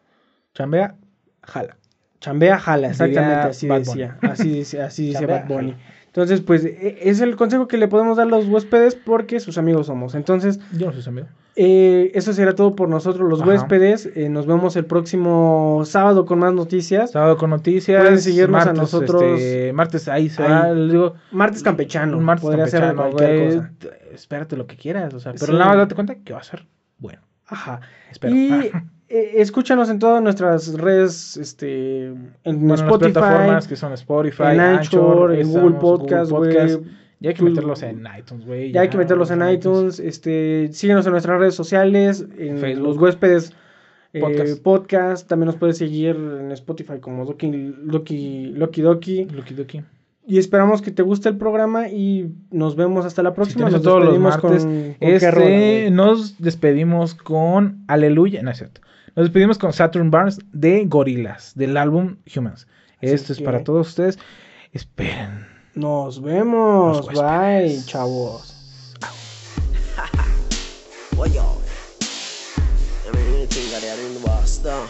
Chambea, jala. Chambea, jala, exactamente, así decía, así dice, así dice Bad Bunny. Entonces, pues, e- es el consejo que le podemos dar a los huéspedes porque sus amigos somos. Entonces, Yo no soy su amigo. Eh, eso será todo por nosotros, los Ajá. huéspedes. Eh, nos vemos el próximo sábado con más noticias. Sábado con noticias. Pueden seguirnos a nosotros. este, martes ahí digo, Martes campechano. martes podría ser campechano, cualquier cosa. Espérate lo que quieras. O sea, pero Sí. nada más date cuenta que va a ser bueno. Ajá. Espero. Y eh, escúchanos en todas nuestras redes, este, en Bueno, las Spotify, plataformas que son Spotify, en Anchor, en Google Podcast, güey. Ya hay que meterlos en iTunes, güey. Ya hay que meterlos en iTunes, este, síguenos en nuestras redes sociales, en Facebook. los huéspedes eh, Podcast. podcast. también nos puedes seguir en Spotify como Doki, Loki, Loki Doki. Ducky. Y esperamos que te guste el programa y nos vemos hasta la próxima. tenemos Nos todos los despedimos martes. con- con qué rola, Este, nos despedimos con Aleluya, no es cierto. Nos despedimos con Saturn Barnes de Gorillaz, del álbum Humans. Así Esto es que- para todos ustedes. Esperen. Nos vemos. Bye, chavos. What y'all? I mean, anything that they are doing the boss, though.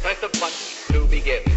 Press the button to begin.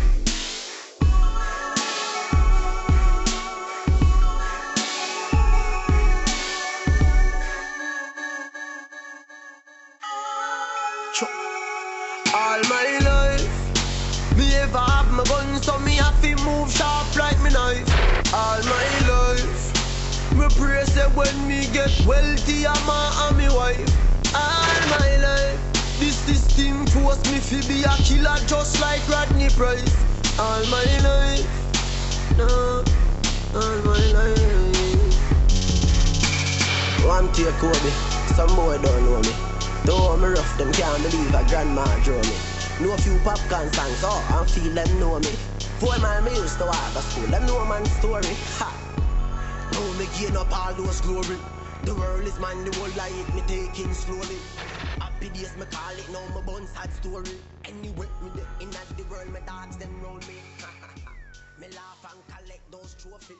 Get wealthy, I'm and me wife. All my life, this system force me to be a killer just like Rodney Price. All my life, no, all my life. One take Kobe, some boy don't know me. Though me rough, them can't believe a grandma drew me. Know a few popcorn songs, oh, and feel them know me. Four mile me used to walk to school, them know man story. Ha! Now me gain up all those glory. The world is mine, the whole life me taking slowly. Happy days, me call it now, my bun sad story. Anyway, me the in the world, my dogs them roll me. me laugh and collect those trophies.